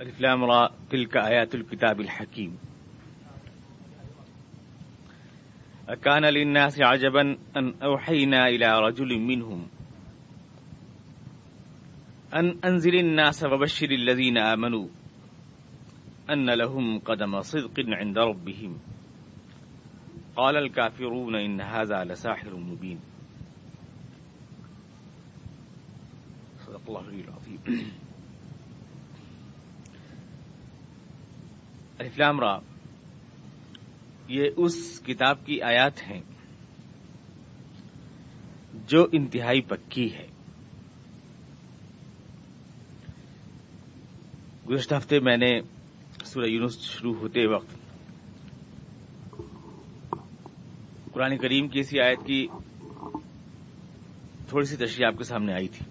الفلام را تلك آيات الكتاب الحكيم. أكان للناس عجبا أن أوحينا إلى رجل منهم أن أنزل الناس وبشر الذين آمنوا أن لهم قدم صدق عند ربهم. قال الكافرون إن هذا لساحر مبين. صدق الله العظيم. الفلام را۔ یہ اس کتاب کی آیات ہیں جو انتہائی پکی ہے۔ گزشتہ ہفتے میں نے سورہ یونس شروع ہوتے وقت قرآن کریم کی اسی آیت کی تھوڑی سی تشریح آپ کے سامنے آئی تھی۔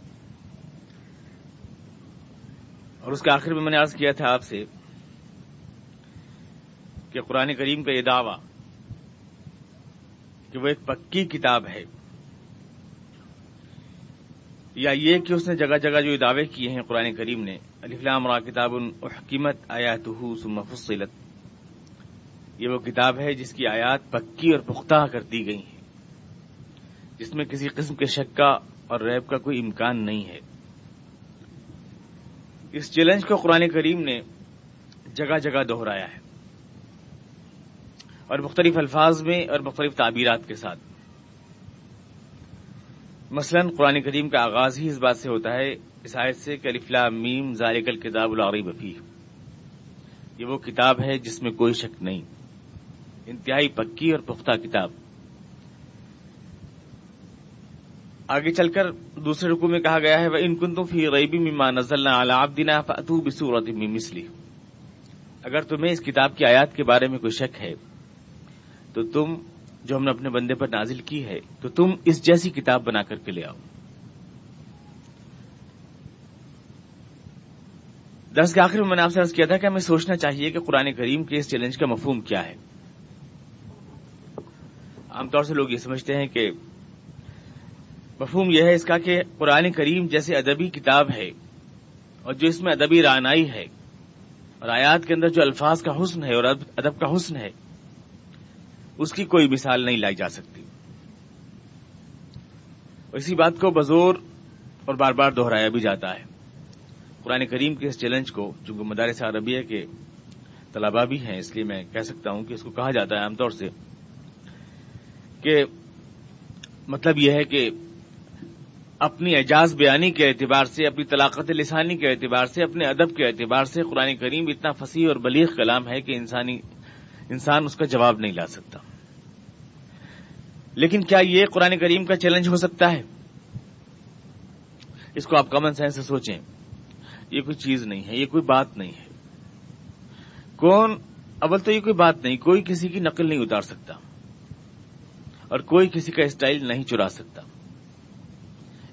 اور اس کے آخر میں میں نے عرض کیا تھا آپ سے کہ قرآن کریم کا یہ دعویٰ کہ وہ ایک پکی کتاب ہے یا یہ کہ اس نے جگہ جگہ جو دعوے کیے ہیں قرآن کریم نے علیفلام را کتاب الحکیمت آیات فصلت۔ یہ وہ کتاب ہے جس کی آیات پکی اور پختہ کر دی گئی ہیں۔ جس میں کسی قسم کے شک کا اور ریب کا کوئی امکان نہیں ہے۔ اس چیلنج کو قرآن کریم نے جگہ جگہ دوہرایا ہے۔ اور مختلف الفاظ میں اور مختلف تعبیرات کے ساتھ۔ مثلا قرآن کریم کا آغاز ہی اس بات سے ہوتا ہے، اس آیت سے کہ الفلا میم، ذالک الکتاب العری بفی یہ وہ کتاب ہے جس میں کوئی شک نہیں۔ انتہائی پکی اور پختہ کتاب۔ آگے چل کر دوسرے رکو میں کہا گیا ہے وہ ان کن تم فی ریبی مما نزل علاب دینا فتو بسورت مسلی اگر تمہیں اس کتاب کی آیات کے بارے میں کوئی شک ہے تو تم جو ہم نے اپنے بندے پر نازل کی ہے، تو تم اس جیسی کتاب بنا کر کے لے آؤ۔ درس کے آخر میں میں نے آپ سے عرض کیا تھا کہ ہمیں سوچنا چاہیے کہ قرآن کریم کے اس چیلنج کا مفہوم کیا ہے۔ عام طور سے لوگ یہ سمجھتے ہیں کہ مفہوم یہ ہے اس کا کہ قرآن کریم جیسے ادبی کتاب ہے اور جو اس میں ادبی رانائی ہے اور آیات کے اندر جو الفاظ کا حسن ہے اور ادب کا حسن ہے اس کی کوئی مثال نہیں لائی جا سکتی۔ اسی بات کو بزور اور بار بار دہرایا بھی جاتا ہے۔ قرآن کریم کے اس چیلنج کو، چونکہ مدارس عربیہ کے طلبا بھی ہیں، اس لیے میں کہہ سکتا ہوں کہ اس کو کہا جاتا ہے عام طور سے کہ مطلب یہ ہے کہ اپنی اعجاز بیانی کے اعتبار سے، اپنی طلاقت لسانی کے اعتبار سے، اپنے ادب کے اعتبار سے قرآن کریم اتنا فصیح اور بلیغ کلام ہے کہ انسانی، انسان اس کا جواب نہیں لا سکتا۔ لیکن کیا یہ قرآن کریم کا چیلنج ہو سکتا ہے؟ اس کو آپ کامن سینس سے سوچیں۔ یہ کوئی چیز نہیں ہے، یہ کوئی بات نہیں ہے۔ کون؟ اول تو یہ کوئی بات نہیں، کوئی کسی کی نقل نہیں اتار سکتا۔ اور کوئی کسی کا اسٹائل نہیں چرا سکتا۔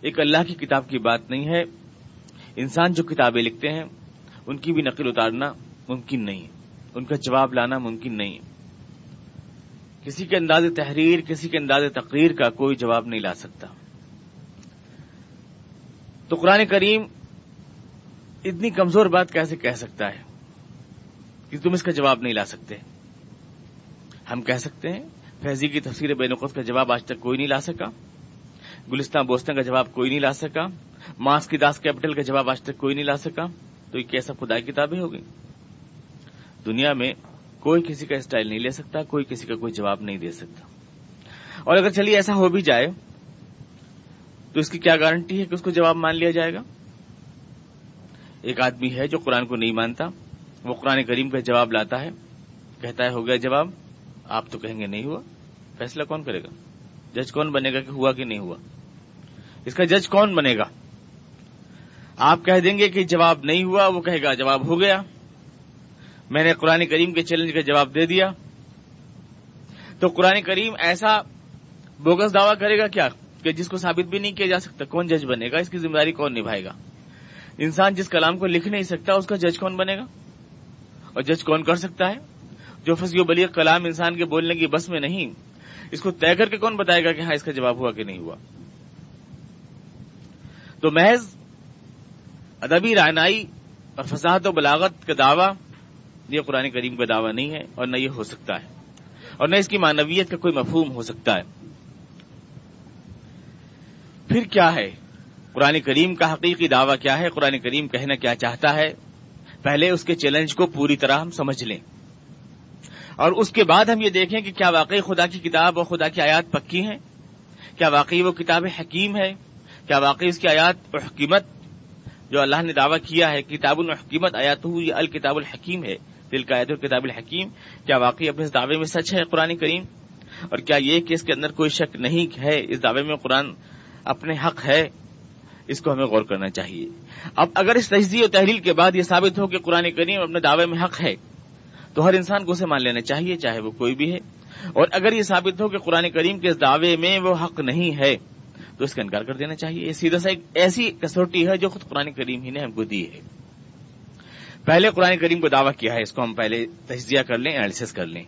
ایک اللہ کی کتاب کی بات نہیں ہے۔ انسان جو کتابیں لکھتے ہیں، ان کی بھی نقل اتارنا ممکن نہیں ہے۔ ان کا جواب لانا ممکن نہیں کسی کے انداز تحریر، کسی کے انداز تقریر کا کوئی جواب نہیں لا سکتا۔ تو قرآن کریم اتنی کمزور بات کیسے کہہ سکتا ہے کہ تم اس کا جواب نہیں لا سکتے؟ ہم کہہ سکتے ہیں، فیضی کی تفسیر بے نقط کا جواب آج تک کوئی نہیں لا سکا۔ گلستان بوستان کا جواب کوئی نہیں لا سکا۔ ماس کی داس کیپٹل کا جواب آج تک کوئی نہیں لا سکا۔ تو یہ کیسا خدا کتابیں ہوگی دنیا میں کوئی کسی کا اسٹائل نہیں لے سکتا، کوئی کسی کا کوئی جواب نہیں دے سکتا۔ اور اگر چلیے ایسا ہو بھی جائے، تو اس کی کیا گارنٹی ہے کہ اس کو جواب مان لیا جائے گا؟ ایک آدمی ہے جو قرآن کو نہیں مانتا، وہ قرآن کریم کا جواب لاتا ہے، کہتا ہے، ہو گیا جواب، آپ تو کہیں گے نہیں ہوا، فیصلہ کون کرے گا؟ جج کون بنے گا کہ ہوا کہ نہیں ہوا؟ اس کا جج کون بنے گا؟ آپ کہہ دیں گے کہ جواب نہیں ہوا، وہ کہے گا جواب ہو گیا میں نے قرآن کریم کے چیلنج کا جواب دے دیا۔ تو قرآن کریم ایسا بوگس دعویٰ کرے گا کیا؟ کہ جس کو ثابت بھی نہیں کیا جا سکتا، کون جج بنے گا؟ اس کی ذمہ داری کون نبھائے گا؟ انسان جس کلام کو لکھ نہیں سکتا، اس کا جج کون بنے گا؟ اور جج کون کر سکتا ہے؟ جو فصیح و بلیغ کلام انسان کے بولنے کی بس میں نہیں، اس کو طے کر کے کون بتائے گا کہ ہاں اس کا جواب ہوا کہ نہیں ہوا؟ تو محض ادبی رعنائی اور فساحت و بلاغت کا دعویٰ یہ قرآن کریم کا دعویٰ نہیں ہے اور نہ یہ ہو سکتا ہے اور نہ اس کی معنویت کا کوئی مفہوم ہو سکتا ہے۔ پھر کیا ہے؟ قرآن کریم کا حقیقی دعویٰ کیا ہے؟ قرآن کریم کہنا کیا چاہتا ہے؟ پہلے اس کے چیلنج کو پوری طرح ہم سمجھ لیں۔ اور اس کے بعد ہم یہ دیکھیں کہ کیا واقعی خدا کی کتاب اور خدا کی آیات پکی ہیں؟ کیا واقعی وہ کتاب حکیم ہے؟ کیا واقعی اس کی آیات اور حکیمت جو اللہ نے دعویٰ کیا ہے، کتاب الحکیمت آیات ہو یہ الکتاب الحکیم ہے دل کا آیت الکتاب الحکیم کیا واقعی اپنے اس دعوے میں سچ ہے قرآن کریم؟ اور کیا یہ کہ اس کے اندر کوئی شک نہیں ہے، اس دعوے میں قرآن اپنے حق ہے؟ اس کو ہمیں غور کرنا چاہیے۔ اب اگر اس تجزیے و تحریل کے بعد یہ ثابت ہو کہ قرآن کریم اپنے دعوے میں حق ہے، تو ہر انسان کو اسے مان لینا چاہیے، چاہے وہ کوئی بھی ہے۔ اور اگر یہ ثابت ہو کہ قرآن کریم کے اس دعوے میں وہ حق نہیں ہے، تو اس کا انکار کر دینا چاہیے۔ سیدھا سا ایک ایسی کسوٹی ہے جو خود قرآن کریم ہی نے ہم کو دی ہے۔ پہلے قرآن کریم کو دعویٰ کیا ہے، اس کو ہم پہلے تجزیہ کر لیں اینالس کر لیں۔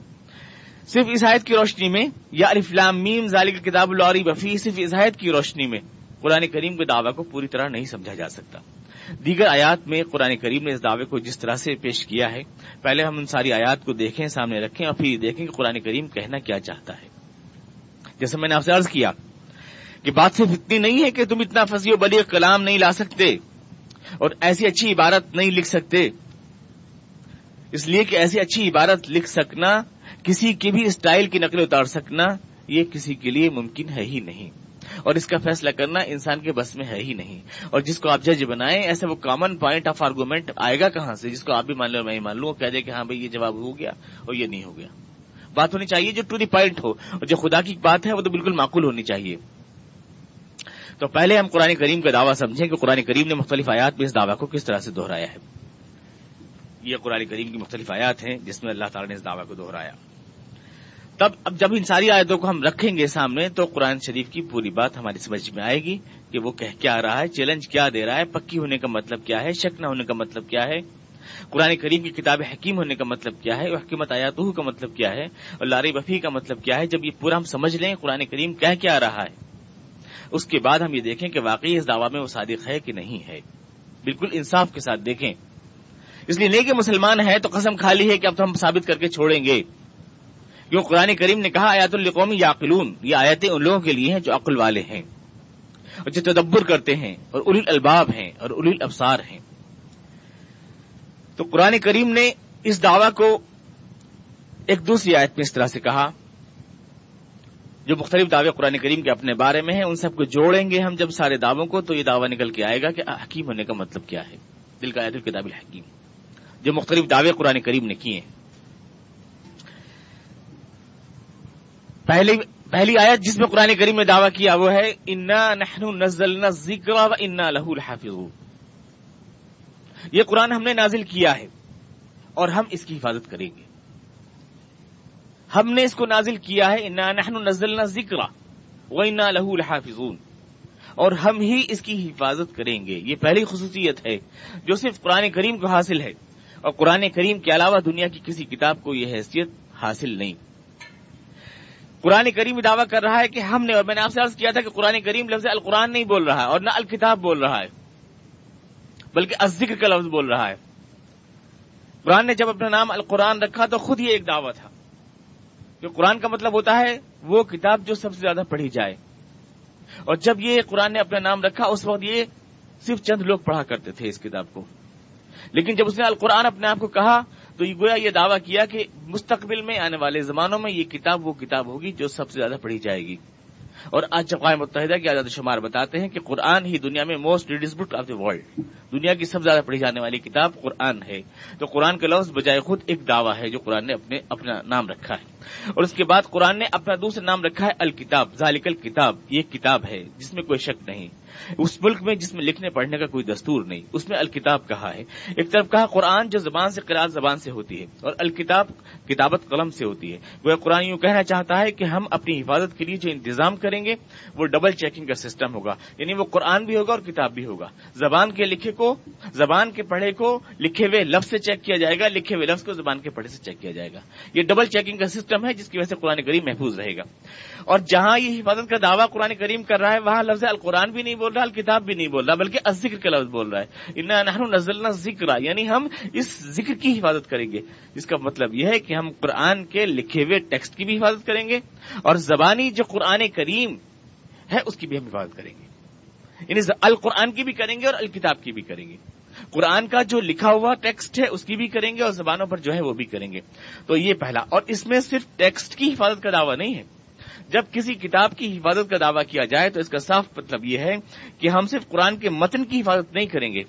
صرف عیسائیت کی روشنی میں، یا الفلام میم، ذالک کتاب الوری وفی صرف عیسائیت کی روشنی میں قرآن کریم کے دعوی کو پوری طرح نہیں سمجھا جا سکتا۔ دیگر آیات میں قرآن کریم نے اس دعوے کو جس طرح سے پیش کیا ہے، پہلے ہم ان ساری آیات کو دیکھیں، سامنے رکھیں اور پھر دیکھیں کہ قرآن کریم کہنا کیا چاہتا ہے۔ جیسے میں نے آپ سے عرض کیا کہ بات صرف اتنی نہیں ہے کہ تم اتنا فضی و بلی کلام نہیں لا سکتے اور ایسی اچھی عبارت نہیں لکھ سکتے۔ اس لیے کہ ایسی اچھی عبارت لکھ سکنا، کسی کی بھی اسٹائل کی نقل اتار سکنا، یہ کسی کے لیے ممکن ہے ہی نہیں۔ اور اس کا فیصلہ کرنا انسان کے بس میں ہے ہی نہیں۔ اور جس کو آپ جج بنائیں، ایسے وہ کامن پوائنٹ آف آرگومنٹ آئے گا کہاں سے؟ جس کو آپ بھی مان لو میں ہی مان لوں کہہ دے کہ ہاں بھائی، یہ جواب ہو گیا اور یہ نہیں ہو گیا۔ بات ہونی چاہیے جو ٹو دی پوائنٹ ہو۔ اور جو خدا کی بات ہے، وہ تو بالکل معقول ہونی چاہیے۔ تو پہلے ہم قرآن کریم کا دعویٰ سمجھیں کہ قرآن کریم نے مختلف آیات میں اس دعویٰ کو کس طرح سے دہرایا ہے۔ یہ قرآن کریم کی مختلف آیات ہیں جس میں اللہ تعالیٰ نے اس دعویٰ کو دہرایا۔ تب، اب جب ان ساری آیتوں کو ہم رکھیں گے سامنے تو قرآن شریف کی پوری بات ہماری سمجھ میں آئے گی کہ وہ کہہ کیا رہا ہے، چیلنج کیا دے رہا ہے، پکی ہونے کا مطلب کیا ہے، شک نہ ہونے کا مطلب کیا ہے۔ قرآن کریم کی کتاب حکیم ہونے کا مطلب کیا ہے حکیمت آیات کا مطلب کیا ہے، اور لاری وفی کا مطلب کیا ہے۔ جب یہ پورا ہم سمجھ لیں قرآن کریم کہہ کیا رہا ہے، اس کے بعد ہم یہ دیکھیں کہ واقعی اس دعوی میں وہ صادق ہے کہ نہیں ہے۔ بالکل انصاف کے ساتھ دیکھیں۔ اس لیے نہیں کہ مسلمان ہے تو قسم خالی ہے کہ اب تو ہم ثابت کر کے چھوڑیں گے۔ کیوں قرآن کریم نے کہا آیات القومی یاقلون، یہ آیتیں ان لوگوں کے لیے ہیں جو عقل والے ہیں اور جو تدبر کرتے ہیں اور الیل الباب ہیں اور الیل ابسار ہیں۔ تو قرآن کریم نے اس دعوی کو ایک دوسری آیت میں اس طرح سے کہا، جو مختلف دعوے قرآن کریم کے اپنے بارے میں ہیں، ان سب کو جوڑیں گے ہم جب سارے دعووں کو، تو یہ دعویٰ نکل کے آئے گا کہ حکیم ہونے کا مطلب کیا ہے۔ دل کا آیت الکتاب الحکیم۔ جو مختلف دعوے قرآن کریم نے کیے پہلی پہلی آیت جس میں قرآن کریم نے دعویٰ کیا وہ ہے، انا نحن نزلنا ذکر و انا لہو الحافظ یہ قرآن ہم نے نازل کیا ہے اور ہم اس کی حفاظت کریں گے۔ ہم نے اس کو نازل کیا ہے، انا نحن نزلنا ذکر و انا لہو الحافظون۔ اور ہم ہی اس کی حفاظت کریں گے۔ یہ پہلی خصوصیت ہے جو صرف قرآن کریم کو حاصل ہے۔ اور قرآن کریم کے علاوہ دنیا کی کسی کتاب کو یہ حیثیت حاصل نہیں۔ قرآن کریم دعویٰ کر رہا ہے کہ ہم نے، اور میں نے آپ سے عرض کیا تھا کہ قرآن کریم لفظ القرآن نہیں بول رہا ہے اور نہ الکتاب بول رہا ہے، بلکہ ذکر کا لفظ بول رہا ہے۔ قرآن نے جب اپنا نام القرآن رکھا تو خود ہی ایک دعوت تھا۔ جو قرآن کا مطلب ہوتا ہے وہ کتاب جو سب سے زیادہ پڑھی جائے۔ اور جب یہ قرآن نے اپنا نام رکھا، اس وقت یہ صرف چند لوگ پڑھا کرتے تھے اس کتاب کو۔ لیکن جب اس نے القرآن اپنے آپ کو کہا، تو یہ گویا یہ دعویٰ کیا کہ مستقبل میں آنے والے زمانوں میں یہ کتاب وہ کتاب ہوگی جو سب سے زیادہ پڑھی جائے گی۔ اور آج اقوام متحدہ کے آزاد شمار بتاتے ہیں کہ قرآن ہی دنیا میں most readies book of the world دنیا کی سب سے زیادہ پڑھی جانے والی کتاب قرآن ہے۔ تو قرآن کا لفظ بجائے خود ایک دعویٰ ہے جو قرآن نے اپنے، اپنا نام رکھا ہے۔ اور اس کے بعد قرآن نے اپنا دوسرا نام رکھا ہے الکتاب، ذالک الکتاب، یہ کتاب ہے جس میں کوئی شک نہیں۔ اس ملک میں جس میں لکھنے پڑھنے کا کوئی دستور نہیں، اس میں الکتاب کہا ہے۔ ایک طرف کہا قرآن جو زبان سے قرآن زبان سے ہوتی ہے، اور الکتاب کتابت قلم سے ہوتی ہے۔ وہ قرآن یوں کہنا چاہتا ہے کہ ہم اپنی حفاظت کے لیے جو انتظام کریں گے، وہ ڈبل چیکنگ کا سسٹم ہوگا۔ یعنی وہ قرآن بھی ہوگا اور کتاب بھی ہوگا۔ زبان کے لکھے کو، زبان کے پڑھے کو لکھے ہوئے لفظ سے چیک کیا جائے گا، لکھے ہوئے لفظ کو زبان کے پڑھے سے چیک کیا جائے گا۔ یہ ڈبل چیکنگ کا سسٹم ہے جس کی وجہ سے قرآن کریم محفوظ رہے گا۔ اور جہاں یہ حفاظت کا دعویٰ قرآن کریم کر رہا ہے، وہاں لفظ القرآن بھی نہیں بول رہا، الکتاب بھی نہیں بول رہا، بلکہ ذکر کا لفظ بول رہا ہے۔ نحن نزلنا ذکر یعنی ہم اس ذکر کی حفاظت کریں گے۔ جس کا مطلب یہ ہے کہ ہم قرآن کے لکھے ہوئے ٹیکسٹ کی بھی حفاظت کریں گے اور زبانی جو قرآن کریم ہے، اس کی بھی ہم حفاظت کریں گے۔ یعنی القرآن کی بھی کریں گے اور الکتاب کی بھی کریں گے۔ قرآن کا جو لکھا ہوا ٹیکسٹ ہے، اس کی بھی کریں گے اور زبانوں پر جو ہے وہ بھی کریں گے۔ تو یہ پہلا۔ اور اس میں صرف ٹیکسٹ کی حفاظت کا دعویٰ نہیں ہے۔ جب کسی کتاب کی حفاظت کا دعویٰ کیا جائے تو اس کا صاف مطلب یہ ہے کہ ہم صرف قرآن کے متن کی حفاظت نہیں کریں گے،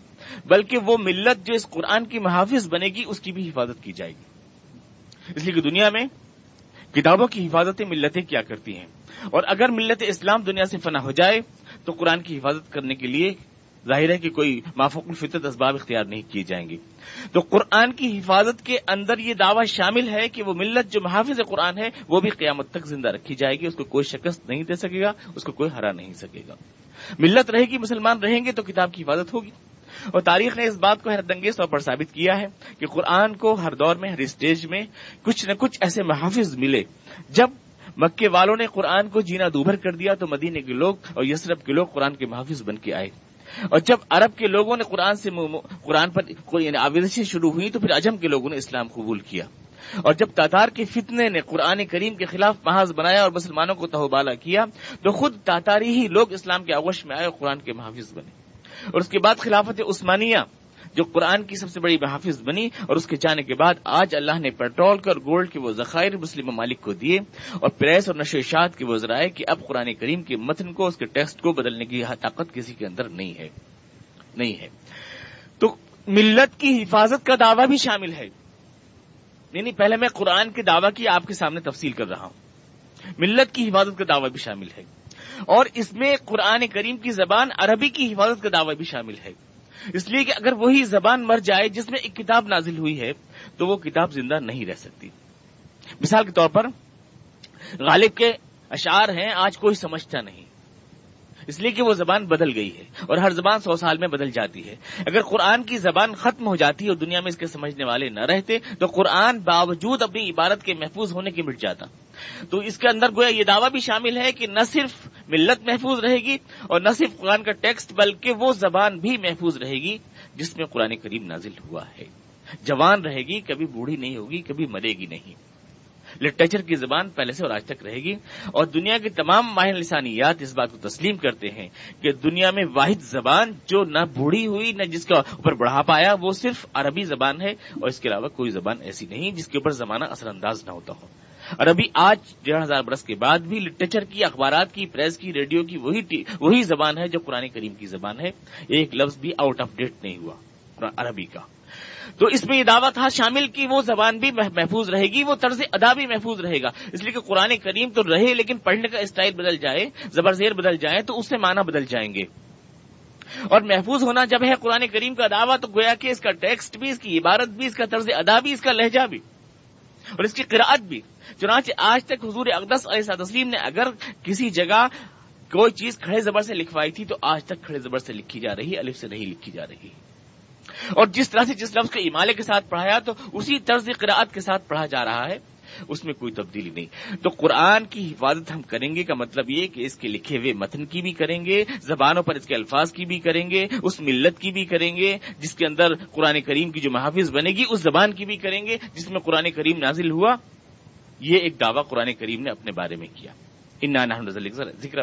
بلکہ وہ ملت جو اس قرآن کی محافظ بنے گی، اس کی بھی حفاظت کی جائے گی۔ اس لیے کہ دنیا میں کتابوں کی حفاظتیں ملتیں کیا کرتی ہیں؟ اور اگر ملت اسلام دنیا سے فنا ہو جائے، تو قرآن کی حفاظت کرنے کے لیے ظاہر ہے کہ کوئی مافوق الفطرت اسباب اختیار نہیں کیے جائیں گے۔ تو قرآن کی حفاظت کے اندر یہ دعویٰ شامل ہے کہ وہ ملت جو محافظ قرآن ہے، وہ بھی قیامت تک زندہ رکھی جائے گی، اس کو کوئی شکست نہیں دے سکے گا، اس کو کوئی ہرا نہیں سکے گا۔ ملت رہے گی، مسلمان رہیں گے، تو کتاب کی حفاظت ہوگی۔ اور تاریخ نے اس بات کو حیرت انگیز طور پر ثابت کیا ہے کہ قرآن کو ہر دور میں، ہر اسٹیج میں کچھ نہ کچھ ایسے محافظ ملے۔ جب مکے والوں نے قرآن کو جینا دوبھر کر دیا، تو مدینے کے لوگ اور یسرف کے لوگ قرآن کے محافظ بن کے آئے۔ اور جب عرب کے لوگوں نے قرآن سے قرآن پر یعنی آویزشیں شروع ہوئی تو پھر اجم کے لوگوں نے اسلام قبول کیا۔ اور جب تاتار کے فتنے نے قرآن کریم کے خلاف محاذ بنایا اور مسلمانوں کو تہوبالا کیا، تو خود تاتاری ہی لوگ اسلام کے آغوش میں آئے اور قرآن کے محافظ بنے۔ اور اس کے بعد خلافت عثمانیہ جو قرآن کی سب سے بڑی محافظ بنی اور اس کے جانے کے بعد آج اللہ نے پیٹرول اور گولڈ کے وہ ذخائر مسلم ممالک کو دیے اور پریس اور نشو اشاعت کے وہ ذرائع کہ اب قرآن کریم کے متن کو اس کے ٹیکسٹ کو بدلنے کی طاقت کسی کے اندر نہیں ہے نہیں ہے۔ تو ملت کی حفاظت کا دعویٰ بھی شامل ہے۔ نہیں نہیں، پہلے میں قرآن کے دعویٰ کی آپ کے سامنے تفصیل کر رہا ہوں۔ ملت کی حفاظت کا دعویٰ بھی شامل ہے۔ اور اس میں قرآن کریم کی زبان عربی کی حفاظت کا دعویٰ بھی شامل ہے۔ اس لیے کہ اگر وہی زبان مر جائے جس میں ایک کتاب نازل ہوئی ہے، تو وہ کتاب زندہ نہیں رہ سکتی۔ مثال کے طور پر، غالب کے اشعار ہیں، آج کوئی سمجھتا نہیں۔ اس لیے کہ وہ زبان بدل گئی ہے اور ہر زبان سو سال میں بدل جاتی ہے۔ اگر قرآن کی زبان ختم ہو جاتی اور دنیا میں اس کے سمجھنے والے نہ رہتے، تو قرآن باوجود اپنی عبارت کے محفوظ ہونے کی مٹ جاتا۔ تو اس کے اندر گویا یہ دعویٰ بھی شامل ہے کہ نہ صرف ملت محفوظ رہے گی اور نہ صرف قرآن کا ٹیکسٹ بلکہ وہ زبان بھی محفوظ رہے گی جس میں قرآن کریم نازل ہوا ہے۔ جوان رہے گی، کبھی بوڑھی نہیں ہوگی، کبھی مرے گی نہیں۔ لٹریچر کی زبان پہلے سے اور آج تک رہے گی۔ اور دنیا کے تمام ماہر لسانیات اس بات کو تسلیم کرتے ہیں کہ دنیا میں واحد زبان جو نہ بوڑھی ہوئی، نہ جس کا اوپر بڑھا پایا وہ صرف عربی زبان ہے اور اس کے علاوہ کوئی زبان ایسی نہیں جس کے اوپر زمانہ اثر انداز نہ ہوتا ہو۔ عربی آج ڈیڑھ ہزار برس کے بعد بھی لٹریچر کی، اخبارات کی پریس کی ریڈیو کی، وہی وہی زبان ہے جو قرآن کریم کی زبان ہے۔ ایک لفظ بھی آؤٹ آف ڈیٹ نہیں ہوا، عربی کا۔ تو اس میں یہ دعویٰ تھا، شامل کی وہ زبان بھی محفوظ رہے گی، وہ طرز ادا بھی محفوظ رہے گا۔ اس لیے کہ قرآن کریم تو رہے لیکن پڑھنے کا اسٹائل بدل جائے، زبر زیر بدل جائے تو اس سے معنی بدل جائیں گے۔ اور محفوظ ہونا جب ہے قرآن کریم کا دعویٰ تو گویا کہ اس کا ٹیکسٹ بھی، اس کی عبارت بھی، اس کا طرز ادا بھی، اس کا لہجہ بھی۔ اور اس کی قرآت بھی۔ چنانچہ آج تک حضور اقدس علیہ تسلیم نے اگر کسی جگہ کوئی چیز کھڑے زبر سے لکھوائی تھی تو آج تک کھڑے زبر سے لکھی جا رہی الف سے نہیں لکھی جا رہی۔ اور جس طرح سے جس لفظ کو امالے کے ساتھ پڑھایا تو اسی طرز قراءت کے ساتھ پڑھا جا رہا ہے۔ اس میں کوئی تبدیلی نہیں۔ تو قرآن کی حفاظت ہم کریں گے کا مطلب یہ کہ اس کے لکھے ہوئے متن کی بھی کریں گے، زبانوں پر اس کے الفاظ کی بھی کریں گے، اس ملت کی بھی کریں گے، جس کے اندر قرآن کریم کی جو محافظ بنے گی، اس زبان کی بھی کریں گے، جس میں قرآن کریم نازل ہوا۔ یہ ایک دعویٰ قرآن کریم نے اپنے بارے میں کیا۔ ذکر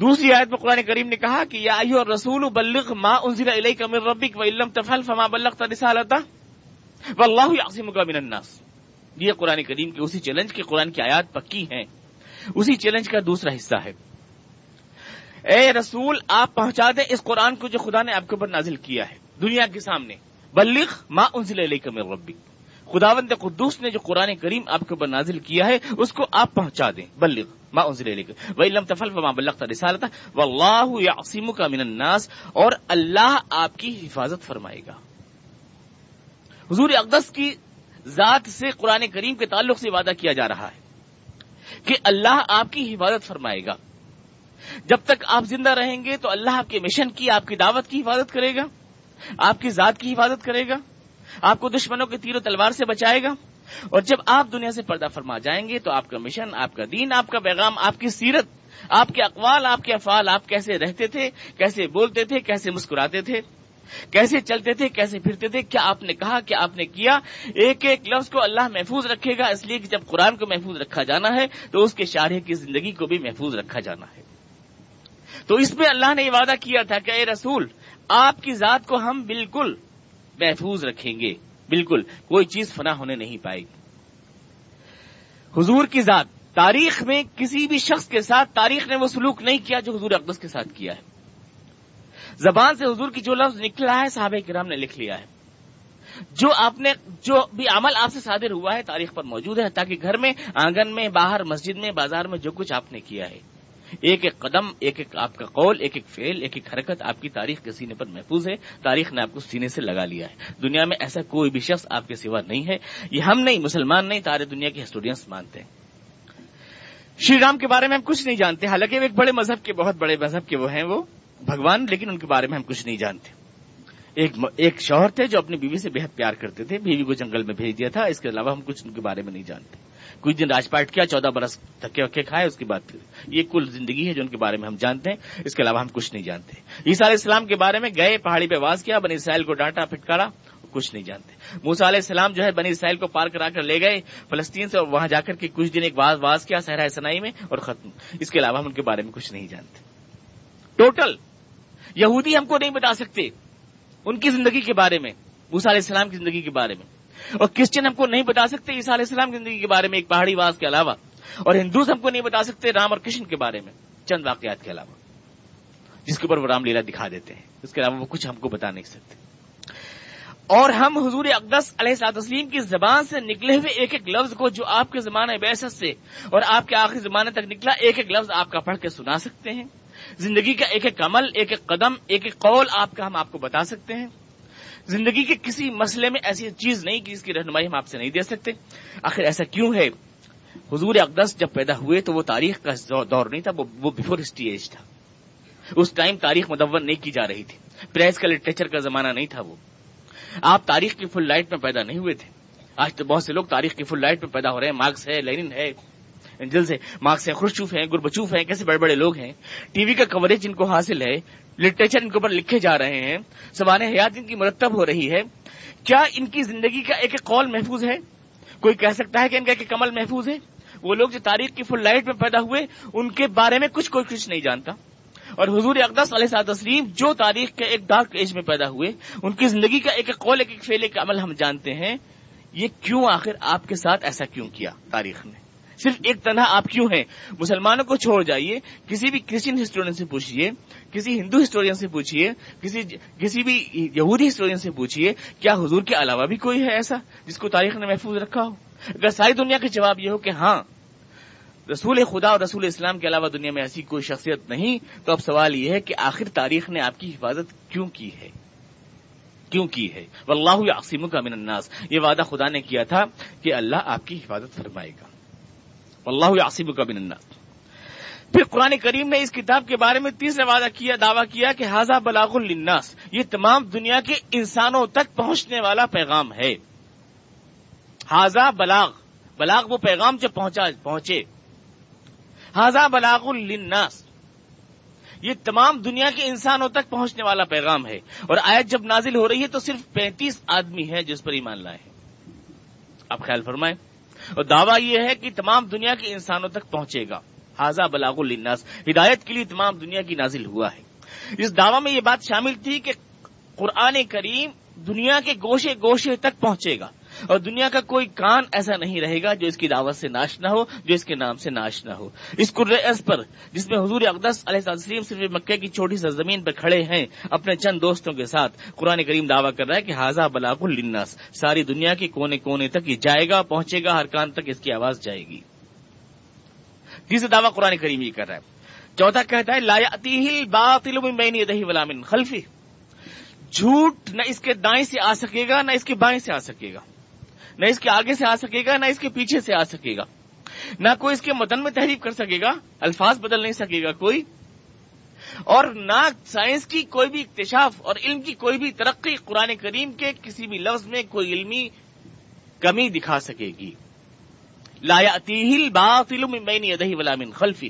دوسری آیت میں قرآن کریم نے کہا کہ یا رسول بلغ ما انزل الیک من ربک وان تفعل فما بلغت رسالته والله يعصمك من الناس. یہ قرآن کریم کے اسی چیلنج کے قرآن کی آیات پکی ہیں. اسی چیلنج کا دوسرا حصہ ہے. اے رسول، آپ پہنچا دیں اس قرآن کو جو خدا نے آپ کے اوپر نازل کیا ہے. دنیا کے سامنے. بلغ ما انزل الیک من ربک. خداوند قدوس نے جو قرآن کریم آپ کے اوپر نازل کیا ہے، اس کو آپ پہنچا دیں. بلغ ما انزل الیک. و لم تفعل فما بلغت رسالته، والله يعصمك من الناس، اور اللہ آپ کی حفاظت فرمائے گا. حضور اقدس کی ذات سے قرآن کریم کے تعلق سے وعدہ کیا جا رہا ہے کہ اللہ آپ کی حفاظت فرمائے گا۔ جب تک آپ زندہ رہیں گے تو اللہ آپ کے مشن کی، آپ کی دعوت کی حفاظت کرے گا، آپ کی ذات کی حفاظت کرے گا، آپ کو دشمنوں کے تیر و تلوار سے بچائے گا۔ اور جب آپ دنیا سے پردہ فرما جائیں گے تو آپ کا مشن، آپ کا دین، آپ کا پیغام، آپ کی سیرت، آپ کے اقوال، آپ کے افعال، آپ کیسے رہتے تھے، کیسے بولتے تھے، کیسے مسکراتے تھے۔ کیسے چلتے تھے، کیسے پھرتے تھے، کیا آپ نے کہا، کیا آپ نے کیا؟ ایک ایک لفظ کو اللہ محفوظ رکھے گا، اس لیے کہ جب قرآن کو محفوظ رکھا جانا ہے، تو اس کے شارح کی زندگی کو بھی محفوظ رکھا جانا ہے۔ تو اس میں اللہ نے یہ وعدہ کیا تھا کہ اے رسول، آپ کی ذات کو ہم بالکل محفوظ رکھیں گے۔ بالکل، کوئی چیز فنا ہونے نہیں پائے گی۔ حضور کی ذات، تاریخ میں کسی بھی شخص کے ساتھ، تاریخ نے وہ سلوک نہیں کیا جو حضور اقدس کے ساتھ کیا ہے۔ زبان سے حضور کی جو لفظ نکلا ہے، صحابہ کرام نے لکھ لیا ہے۔ جو آپ نے جو بھی عمل آپ سے صادر ہوا ہے، تاریخ پر موجود ہے، تاکہ گھر میں، آنگن میں، باہر مسجد میں، بازار میں جو کچھ آپ نے کیا ہے۔ ایک ایک قدم، ایک ایک آپ کا قول، ایک ایک فیل ایک ایک حرکت آپ کی تاریخ کے سینے پر محفوظ ہے۔ تاریخ نے آپ کو سینے سے لگا لیا ہے۔ دنیا میں ایسا کوئی بھی شخص آپ کے سوا نہیں ہے۔ یہ ہم نہیں، مسلمان نہیں، تارے دنیا کے ہسٹورینس مانتے ہیں۔ شری رام کے بارے میں ہم کچھ نہیں جانتے، حالانکہ وہ ایک بڑے مذہب کے، بہت بڑے مذہب کے وہ ہیں وہ۔ بھگوان، لیکن ان کے بارے میں ہم کچھ نہیں جانتے۔ ایک ایک شوہر تھے جو اپنی بیوی سے بےحد پیار کرتے تھے، بیوی کو جنگل میں بھیج دیا تھا۔ اس کے علاوہ ہم کچھ ان کے بارے میں نہیں جانتے۔ کچھ دن راج پاٹ کیا، چودہ برس تھکے وکے کھائے، اس کے بعد پھر۔ یہ کل زندگی ہے جو ان کے بارے میں ہم جانتے ہیں۔ اس کے علاوہ ہم کچھ نہیں جانتے۔ عیسیٰ علیہ السلام کے بارے میں گئے، پہاڑی پہ واز کیا، بنی اسرائیل کو ڈانٹا، پھٹکارا، کچھ نہیں جانتے۔ موسا علیہ السلام جو ہے بنی اسرائیل کو پار کرا کر لے گئے فلسطین سے وہاں جا کر کے کچھ دن ایک واز واز کیا، صحرا سنائی میں، اور ختم۔ اس کے علاوہ ہم ان کے بارے میں کچھ نہیں جانتے۔ ٹوٹل یہودی ہم کو نہیں بتا سکتے ان کی زندگی کے بارے میں موسا علیہ السلام کی زندگی کے بارے میں۔ اور کرسچن ہم کو نہیں بتا سکتے عیسیٰ علیہ السلام کی زندگی کے بارے میں ایک پہاڑی واز کے علاوہ۔ اور ہندوز ہم کو نہیں بتا سکتے رام اور کشن کے بارے میں، چند واقعات کے علاوہ۔ جس کے اوپر وہ رام لیلا دکھا دیتے ہیں، اس کے علاوہ وہ کچھ ہم کو بتا نہیں سکتے۔ اور ہم حضور اقدس علیہ سات تسلیم کی زبان سے نکلے ہوئے ایک ایک لفظ کو جو آپ کے زمانے بیست سے اور آپ کے آخری زمانے تک نکلا، ایک ایک لفظ آپ کا پڑھ کے سنا سکتے ہیں۔ زندگی کا ایک ایک عمل، ایک ایک قدم، ایک ایک قول آپ کا ہم آپ کو بتا سکتے ہیں۔ زندگی کے کسی مسئلے میں ایسی چیز نہیں کہ جس کی رہنمائی ہم آپ سے نہیں دے سکتے۔ آخر ایسا کیوں ہے؟ حضور اقدس جب پیدا ہوئے تو وہ تاریخ کا دور نہیں تھا، وہ بفور ہسٹری ایج تھا۔ اس ٹائم تاریخ مدون نہیں کی جا رہی تھی۔ پریس کا لٹریچر کا زمانہ نہیں تھا وہ۔ آپ تاریخ کی فل لائٹ میں پیدا نہیں ہوئے تھے۔ آج تو بہت سے لوگ تاریخ کی فل لائٹ میں پیدا ہو رہے ہیں۔ مارکس ہے لینن ہے۔ انجل سے مارکس ہیں خوشچوف ہیں، گربچوف ہیں، کیسے بڑے بڑے لوگ ہیں۔ ٹی وی کا کوریج جن کو حاصل ہے، لٹریچر ان کے اوپر لکھے جا رہے ہیں۔ سوال حیات ان کی مرتب ہو رہی ہے۔ کیا ان کی زندگی کا ایک ایک قول محفوظ ہے؟ کوئی کہہ سکتا ہے کہ ان کا ایک عمل محفوظ ہے؟ وہ لوگ جو تاریخ کی فل لائٹ میں پیدا ہوئے، ان کے بارے میں کچھ کوئی کچھ نہیں جانتا۔ اور حضور اقدس علیہ سعد تسلیم جو تاریخ کے ایک ڈارک ایج میں پیدا ہوئے، ان کی زندگی کا ایک ایک قول، ایک ایک فیلے کا عمل ہم جانتے ہیں۔ یہ کیوں آخر آپ کے ساتھ ایسا کیوں کیا تاریخ نے؟ صرف ایک تنہا آپ کیوں ہیں؟ مسلمانوں کو چھوڑ جائیے، کسی بھی کرسچن ہسٹورین سے پوچھیے کسی ہندو ہسٹورین سے پوچھیے کسی کسی بھی یہودی ہسٹورین سے پوچھیے کیا حضور کے علاوہ بھی کوئی ہے ایسا جس کو تاریخ نے محفوظ رکھا ہو؟ اگر ساری دنیا کا جواب یہ ہو کہ ہاں رسول خدا اور رسول اسلام کے علاوہ دنیا میں ایسی کوئی شخصیت نہیں، تو اب سوال یہ ہے کہ آخر تاریخ نے آپ کی حفاظت کیوں کی ہے؟ کیوں کی ہے؟ واللہ عاصم کا من الناس۔ یہ وعدہ خدا نے کیا تھا کہ اللہ آپ کی حفاظت فرمائے گا۔ واللہ عاصم کا من الناس پھر قرآن کریم نے اس کتاب کے بارے میں تیسرا وعدہ کیا، دعویٰ کیا کہ حاضہ بلاغ الناس یہ تمام دنیا کے انسانوں تک پہنچنے والا پیغام ہے. حاضہ بلاغ. بلاغ وہ پیغام جو پہنچا، پہنچے. حاضہ بلاغ الناس یہ تمام دنیا کے انسانوں تک پہنچنے والا پیغام ہے. اور آیت جب نازل ہو رہی ہے تو صرف پینتیس آدمی ہیں جس پر ایمان لائے آپ خیال فرمائیں. اور دعویٰ یہ ہے کہ تمام دنیا کے انسانوں تک پہنچے گا۔ حاضہ بلاغ الناس ہدایت کے لیے تمام دنیا کی نازل ہوا ہے۔ اس دعوی میں یہ بات شامل تھی کہ قرآن کریم دنیا کے گوشے گوشے تک پہنچے گا۔ اور دنیا کا کوئی کان ایسا نہیں رہے گا جو اس کی دعوت سے ناش نہ ہو، جو اس کے نام سے ناش نہ ہو۔ اس قرض پر، جس میں حضور اقدس علیہ وسلم صرف مکے کی چھوٹی سی زمین پر کھڑے ہیں، اپنے چند دوستوں کے ساتھ قرآن کریم دعویٰ کر رہا ہے کہ حاضہ بلاک الناس ساری دنیا کے کونے کونے تک یہ جائے گا، پہنچے گا، ہر کان تک اس کی آواز جائے گی۔ تیسرا دعویٰ قرآن کریم یہ کر رہا ہے؟ چوتھا کہتا ہے، لا من خلفی جھوٹ نہ اس کے دائیں سے آ سکے گا، نہ اس کے بائیں سے آ سکے گا۔ نہ اس کے آگے سے آ سکے گا، نہ اس کے پیچھے سے آ سکے گا۔ نہ کوئی اس کے متن میں تحریف کر سکے گا، الفاظ بدل نہیں سکے گا کوئی۔ اور نہ سائنس کی کوئی بھی اکتشاف اور علم کی کوئی بھی ترقی قرآن کریم کے کسی بھی لفظ میں کوئی علمی کمی دکھا سکے گی۔ لایا تیل باطل بین یدہی ولا من خلفی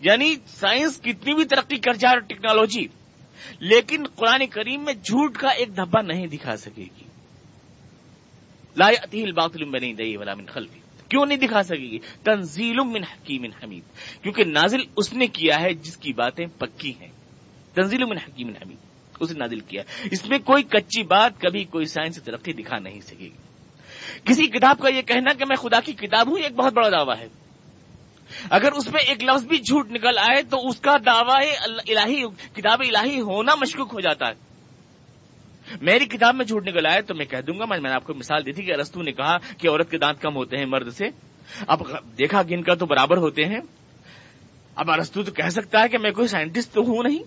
یعنی سائنس کتنی بھی ترقی کر جائے ٹیکنالوجی، لیکن قرآن کریم میں جھوٹ کا ایک دھبا نہیں دکھا سکے گی۔ لا تیل باطل بین ولا من خلفی کیوں نہیں دکھا سکے گی؟ تنزیل من حکیم حمید. کیونکہ نازل اس نے کیا ہے جس کی باتیں پکی ہیں. تنزیل من حکیم حمید. اسے نازل کیا. اس میں کوئی کچی بات، کبھی کوئی سائنس ترقی دکھا نہیں سکے گی. کسی کتاب کا یہ کہنا کہ میں خدا کی کتاب ہوں ایک بہت بڑا دعویٰ ہے. اگر اس میں ایک لفظ بھی جھوٹ نکل آئے تو اس کا دعویٰ الہی کتاب الہی ہونا مشکوک ہو جاتا ہے. میری کتاب میں جھوٹ نکل آئے تو میں کہہ دوں گا، میں نے آپ کو مثال دی تھی کہ ارستو نے کہا کہ عورت کے دانت کم ہوتے ہیں مرد سے۔ اب دیکھا گن کا تو برابر ہوتے ہیں۔ اب ارستو تو کہہ سکتا ہے کہ میں کوئی سائنٹسٹ تو ہوں نہیں،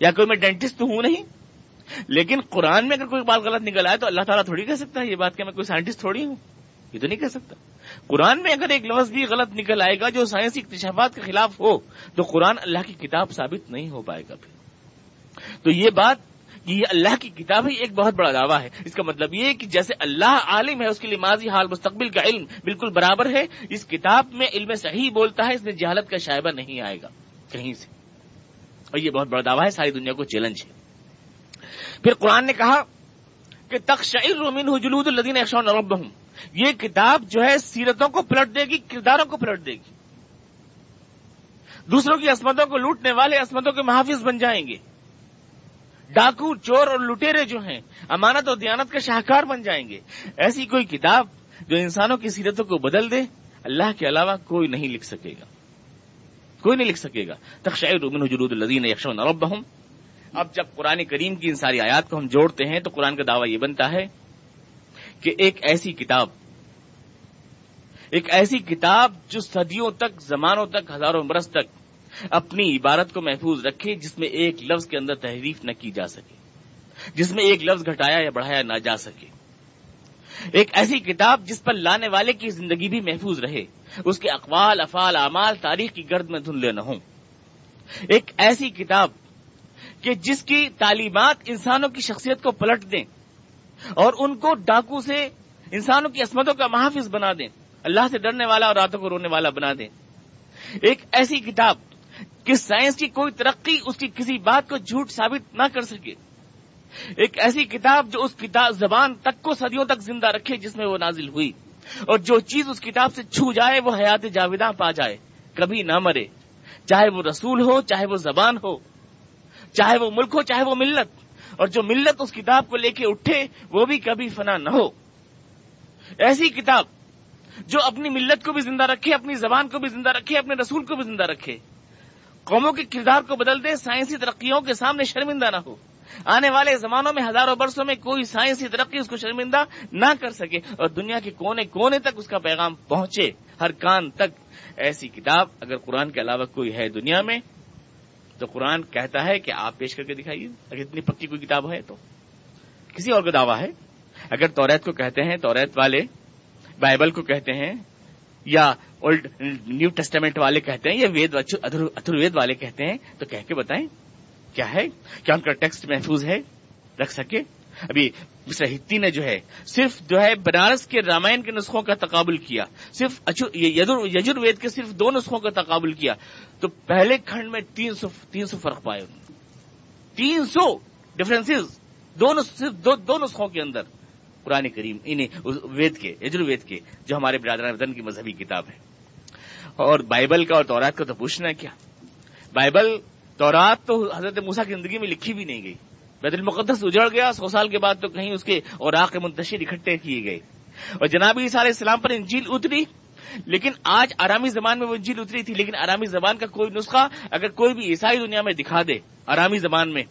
یا کوئی میں ڈینٹسٹ تو ہوں نہیں۔ لیکن قرآن میں اگر کوئی بات غلط نکل آئے تو اللہ تعالیٰ تھوڑی کہہ سکتا ہے یہ بات کہ میں کوئی سائنٹسٹ تھوڑی ہوں۔ یہ تو نہیں کہہ سکتا۔ قرآن میں اگر ایک لفظ بھی غلط نکل آئے گا جو سائنسی اکتشافات کے خلاف ہو، تو قرآن اللہ کی کتاب ثابت نہیں ہو پائے گا پھر۔ تو یہ بات یہ اللہ کی کتاب ہی ایک بہت بڑا دعویٰ ہے۔ اس کا مطلب یہ کہ جیسے اللہ عالم ہے، اس کے لیے ماضی، حال، مستقبل کا علم بالکل برابر ہے۔ اس کتاب میں علم صحیح بولتا ہے، اس میں جہالت کا شائبہ نہیں آئے گا کہیں سے۔ اور یہ بہت بڑا دعویٰ ہے، ساری دنیا کو چیلنج ہے۔ پھر قرآن نے کہا کہ تخشعر من جلود الدین اخشون ربهم۔ یہ کتاب جو ہے، سیرتوں کو پلٹ دے گی، کرداروں کو پلٹ دے گی۔ دوسروں کی عصمتوں کو لوٹنے والے عصمتوں کے محافظ بن جائیں گے۔ ڈاکو، چور اور لٹیرے جو ہیں، امانت اور دیانت کا شاہکار بن جائیں گے۔ ایسی کوئی کتاب جو انسانوں کی سیرتوں کو بدل دے، اللہ کے علاوہ کوئی نہیں لکھ سکے گا۔ کوئی نہیں لکھ سکے گا۔ تخشیر من جلود الدین یکشون ربهم اب جب قرآن کریم کی ان ساری آیات کو ہم جوڑتے ہیں، تو قرآن کا دعویٰ یہ بنتا ہے کہ ایک ایسی کتاب، ایک ایسی کتاب جو صدیوں تک، زمانوں تک، ہزاروں برس تک اپنی عبارت کو محفوظ رکھے جس میں ایک لفظ کے اندر تحریف نہ کی جا سکے، جس میں ایک لفظ گھٹایا یا بڑھایا نہ جا سکے۔ ایک ایسی کتاب جس پر لانے والے کی زندگی بھی محفوظ رہے، اس کے اقوال، افعال، اعمال تاریخ کی گرد میں دھندلے نہ ہوں۔ ایک ایسی کتاب کہ جس کی تعلیمات انسانوں کی شخصیت کو پلٹ دیں اور ان کو ڈاکو سے انسانوں کی عصمتوں کا محافظ بنا دیں، اللہ سے ڈرنے والا اور راتوں کو رونے والا بنا دیں۔ ایک ایسی کتاب کہ سائنس کی کوئی ترقی اس کی کسی بات کو جھوٹ ثابت نہ کر سکے۔ ایک ایسی کتاب جو اس کتاب زبان تک کو صدیوں تک زندہ رکھے جس میں وہ نازل ہوئی۔ اور جو چیز اس کتاب سے چھو جائے وہ حیات جاویداں پا جائے۔ کبھی نہ مرے۔ چاہے وہ رسول ہو، چاہے وہ زبان ہو۔ چاہے وہ ملک ہو، چاہے وہ ملت۔ اور جو ملت اس کتاب کو لے کے اٹھے، وہ بھی کبھی فنا نہ ہو۔ ایسی کتاب جو اپنی ملت کو بھی زندہ رکھے، اپنی زبان کو بھی زندہ رکھے، اپنے رسول کو بھی زندہ رکھے۔ قوموں کے کردار کو بدل دے سائنسی ترقیوں کے سامنے شرمندہ نہ ہو۔ آنے والے زمانوں میں، ہزاروں برسوں میں کوئی سائنسی ترقی اس کو شرمندہ نہ کر سکے اور دنیا کے کونے کونے تک اس کا پیغام پہنچے۔ ہر کان تک۔ ایسی کتاب اگر قرآن کے علاوہ کوئی ہے دنیا میں، تو قرآن کہتا ہے کہ آپ پیش کر کے دکھائیے۔ اگر اتنی پکی کوئی کتاب ہے تو۔ کسی اور کا دعویٰ ہے؟ اگر توریت کو کہتے ہیں، توریت والے بائبل کو کہتے ہیں، یا اولڈ نیو ٹیسٹامنٹ والے کہتے ہیں یا وید اتروید والے کہتے ہیں؟ تو کہہ کے بتائیں، کیا ہے؟ کیا ان کا ٹیکسٹ محفوظ ہے؟ رکھ سکے؟ ابھی مسٹر ہتی نے جو ہے، صرف جو ہے بنارس کے رامائن کے نسخوں کا تقابل کیا۔ صرف یجر کے صرف دو نسخوں کا تقابل کیا۔ تو پہلے کھنڈ میں تین سو تین سو فرق پائے تین سو ڈفرینس صرف دو نسخوں کے اندر۔ پرانے کریم انہیں وید کے یجر وید کے، جو ہمارے برادران وطن کی مذہبی کتاب ہے اور بائبل کا اور تورات کا تو پوچھنا کیا؟ بائبل، تورات تو حضرت موسا کی زندگی میں لکھی بھی نہیں گئی۔ بیت المقدس اجڑ گیا، سو سال کے بعد تو کہیں اس کے اور آخ منتشر اکٹھے کیے گئے۔ اور جناب علیہ السلام پر انجیل اتری، لیکن آج آرامی زبان میں وہ انجیل اتری تھی، لیکن آرامی زبان کا کوئی نسخہ اگر کوئی بھی عیسائی دنیا میں دکھا دے، آرامی زبان میں،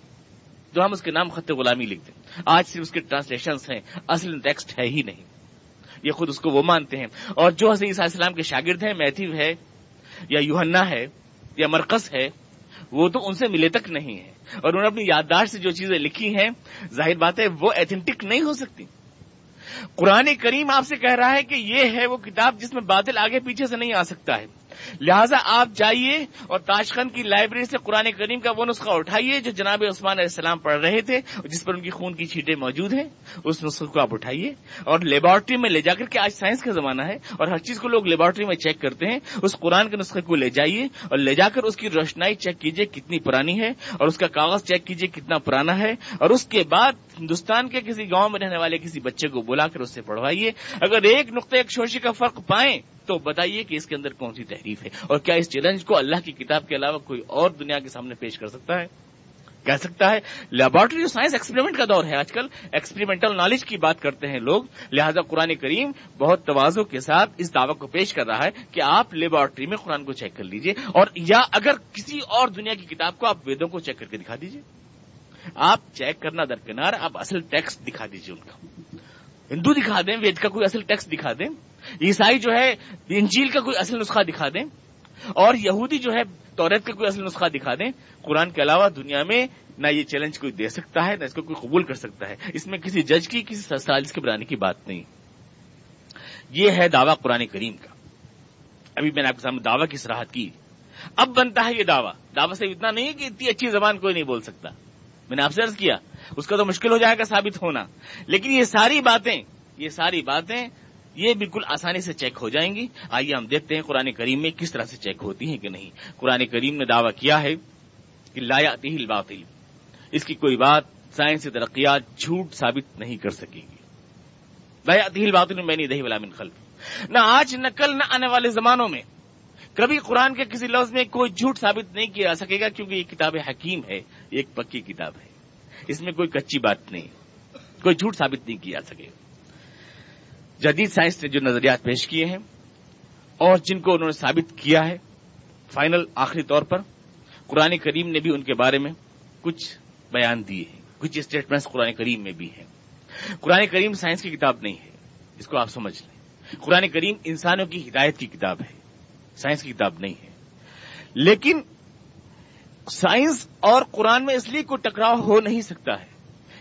تو ہم اس کے نام خط غلامی لکھ دیں۔ آج صرف اس کے ٹرانسلیشنس ہیں، اصل ٹیکسٹ ہے ہی نہیں۔ یہ خود اس کو وہ مانتے ہیں۔ اور جو حضرت عیسیٰ السلام کے شاگرد ہیں میتھو ہے، یا یوہنا ہے، یا مرکز ہے، وہ تو ان سے ملے تک نہیں ہے اور انہوں نے اپنی یادداشت سے جو چیزیں لکھی ہیں، ظاہر بات ہے، وہ ایتھینٹک نہیں ہو سکتی۔ قرآن کریم آپ سے کہہ رہا ہے کہ یہ ہے وہ کتاب جس میں بادل آگے پیچھے سے نہیں آ سکتا ہے۔ لہٰذا آپ جائیے اور تاشخند کی لائبریری سے قرآن کریم کا وہ نسخہ اٹھائیے جو جناب عثمان علیہ السلام پڑھ رہے تھے جس پر ان کی خون کی چھیٹیں موجود ہیں، اس نسخے کو آپ اٹھائیے۔ اور لیبارٹری میں لے جا کر کے، آج سائنس کا زمانہ ہے، اور ہر چیز کو لوگ لیبارٹری میں چیک کرتے ہیں، اس قرآن کے نسخے کو لے جائیے اور لے جا کر اس کی روشنائی چیک کیجیے کتنی پرانی ہے، اور اس کا کاغذ چیک کیجیے کتنا پرانا ہے، اور اس کے بعد ہندوستان کے کسی گاؤں میں رہنے والے کسی بچے کو بلا کر اس سے پڑھوائیے۔ اگر ایک نقطۂ ایک شوشی کا فرق پائیں تو بتائیے کہ اس کے اندر کون سی تحریف ہے؟ اور کیا اس چیلنج کو اللہ کی کتاب کے علاوہ کوئی اور دنیا کے سامنے پیش کر سکتا ہے؟ کہہ سکتا ہے لیبارٹری سائنس ایکسپریمنٹ کا دور ہے آج کل۔ ایکسپریمنٹل نالج کی بات کرتے ہیں لوگ۔ لہذا قرآن کریم بہت توازوں کے ساتھ اس دعوت کو پیش کر رہا ہے کہ آپ لیبارٹری میں قرآن کو چیک کر لیجیے۔ اور یا اگر کسی اور دنیا کی کتاب کو آپ ویدوں کو چیک کر کے دکھا دیجیے۔ آپ چیک کرنا درکنار، آپ اصل ٹیکسٹ دکھا دیجیے ان کا۔ ہندو دکھا دیں، وید کا کوئی اصل ٹیکسٹ دکھا دیں۔ عیسائی جو ہے، انجیل کا کوئی اصل نسخہ دکھا دیں اور یہودی جو ہے توریت کا کوئی اصل نسخہ دکھا دیں، قرآن کے علاوہ دنیا میں نہ یہ چیلنج کوئی دے سکتا ہے، نہ اس کو کوئی قبول کر سکتا ہے۔ اس میں کسی جج کی، کسی سالس کے بنانے کی بات نہیں۔ یہ ہے دعویٰ قرآن کریم کا۔ ابھی میں نے آپ کے سامنے دعویٰ کی سراہد کی۔ اب بنتا ہے یہ دعویٰ۔ دعویٰ سے اتنا نہیں کہ اتنی اچھی زبان کوئی نہیں بول سکتا۔ میں نے آپ سے عرض کیا، اس کا تو مشکل ہو جائے گا ثابت ہونا۔ لیکن یہ ساری باتیں، یہ ساری باتیں یہ بالکل آسانی سے چیک ہو جائیں گی۔ آئیے ہم دیکھتے ہیں قرآن کریم میں کس طرح سے چیک ہوتی ہیں کہ نہیں۔ قرآن کریم نے دعویٰ کیا ہے کہ لایا تہل باطل اس کی کوئی بات سائنسی ترقیات جھوٹ ثابت نہیں کر سکے گی۔ لایا تہل باطل میں نہیں، دہی والا من خلف۔ نہ آج، نہ کل، نہ آنے والے زمانوں میں کبھی قرآن کے کسی لفظ میں کوئی جھوٹ ثابت نہیں کیا سکے گا کیونکہ یہ کتاب حکیم ہے ایک پکی کتاب ہے۔ اس میں کوئی کچی بات نہیں، کوئی جھوٹ ثابت نہیں کیا جا سکے۔ جدید سائنس نے جو نظریات پیش کیے ہیں اور جن کو انہوں نے ثابت کیا ہے، فائنل آخری طور پر قرآن کریم نے بھی ان کے بارے میں کچھ بیان دیے ہیں، کچھ اسٹیٹمنٹس قرآن کریم میں بھی ہیں۔ قرآن کریم سائنس کی کتاب نہیں ہے، اس کو آپ سمجھ لیں۔ قرآن کریم انسانوں کی ہدایت کی کتاب ہے، سائنس کی کتاب نہیں ہے۔ لیکن سائنس اور قرآن میں اس لیے کوئی ٹکراؤ ہو نہیں سکتا ہے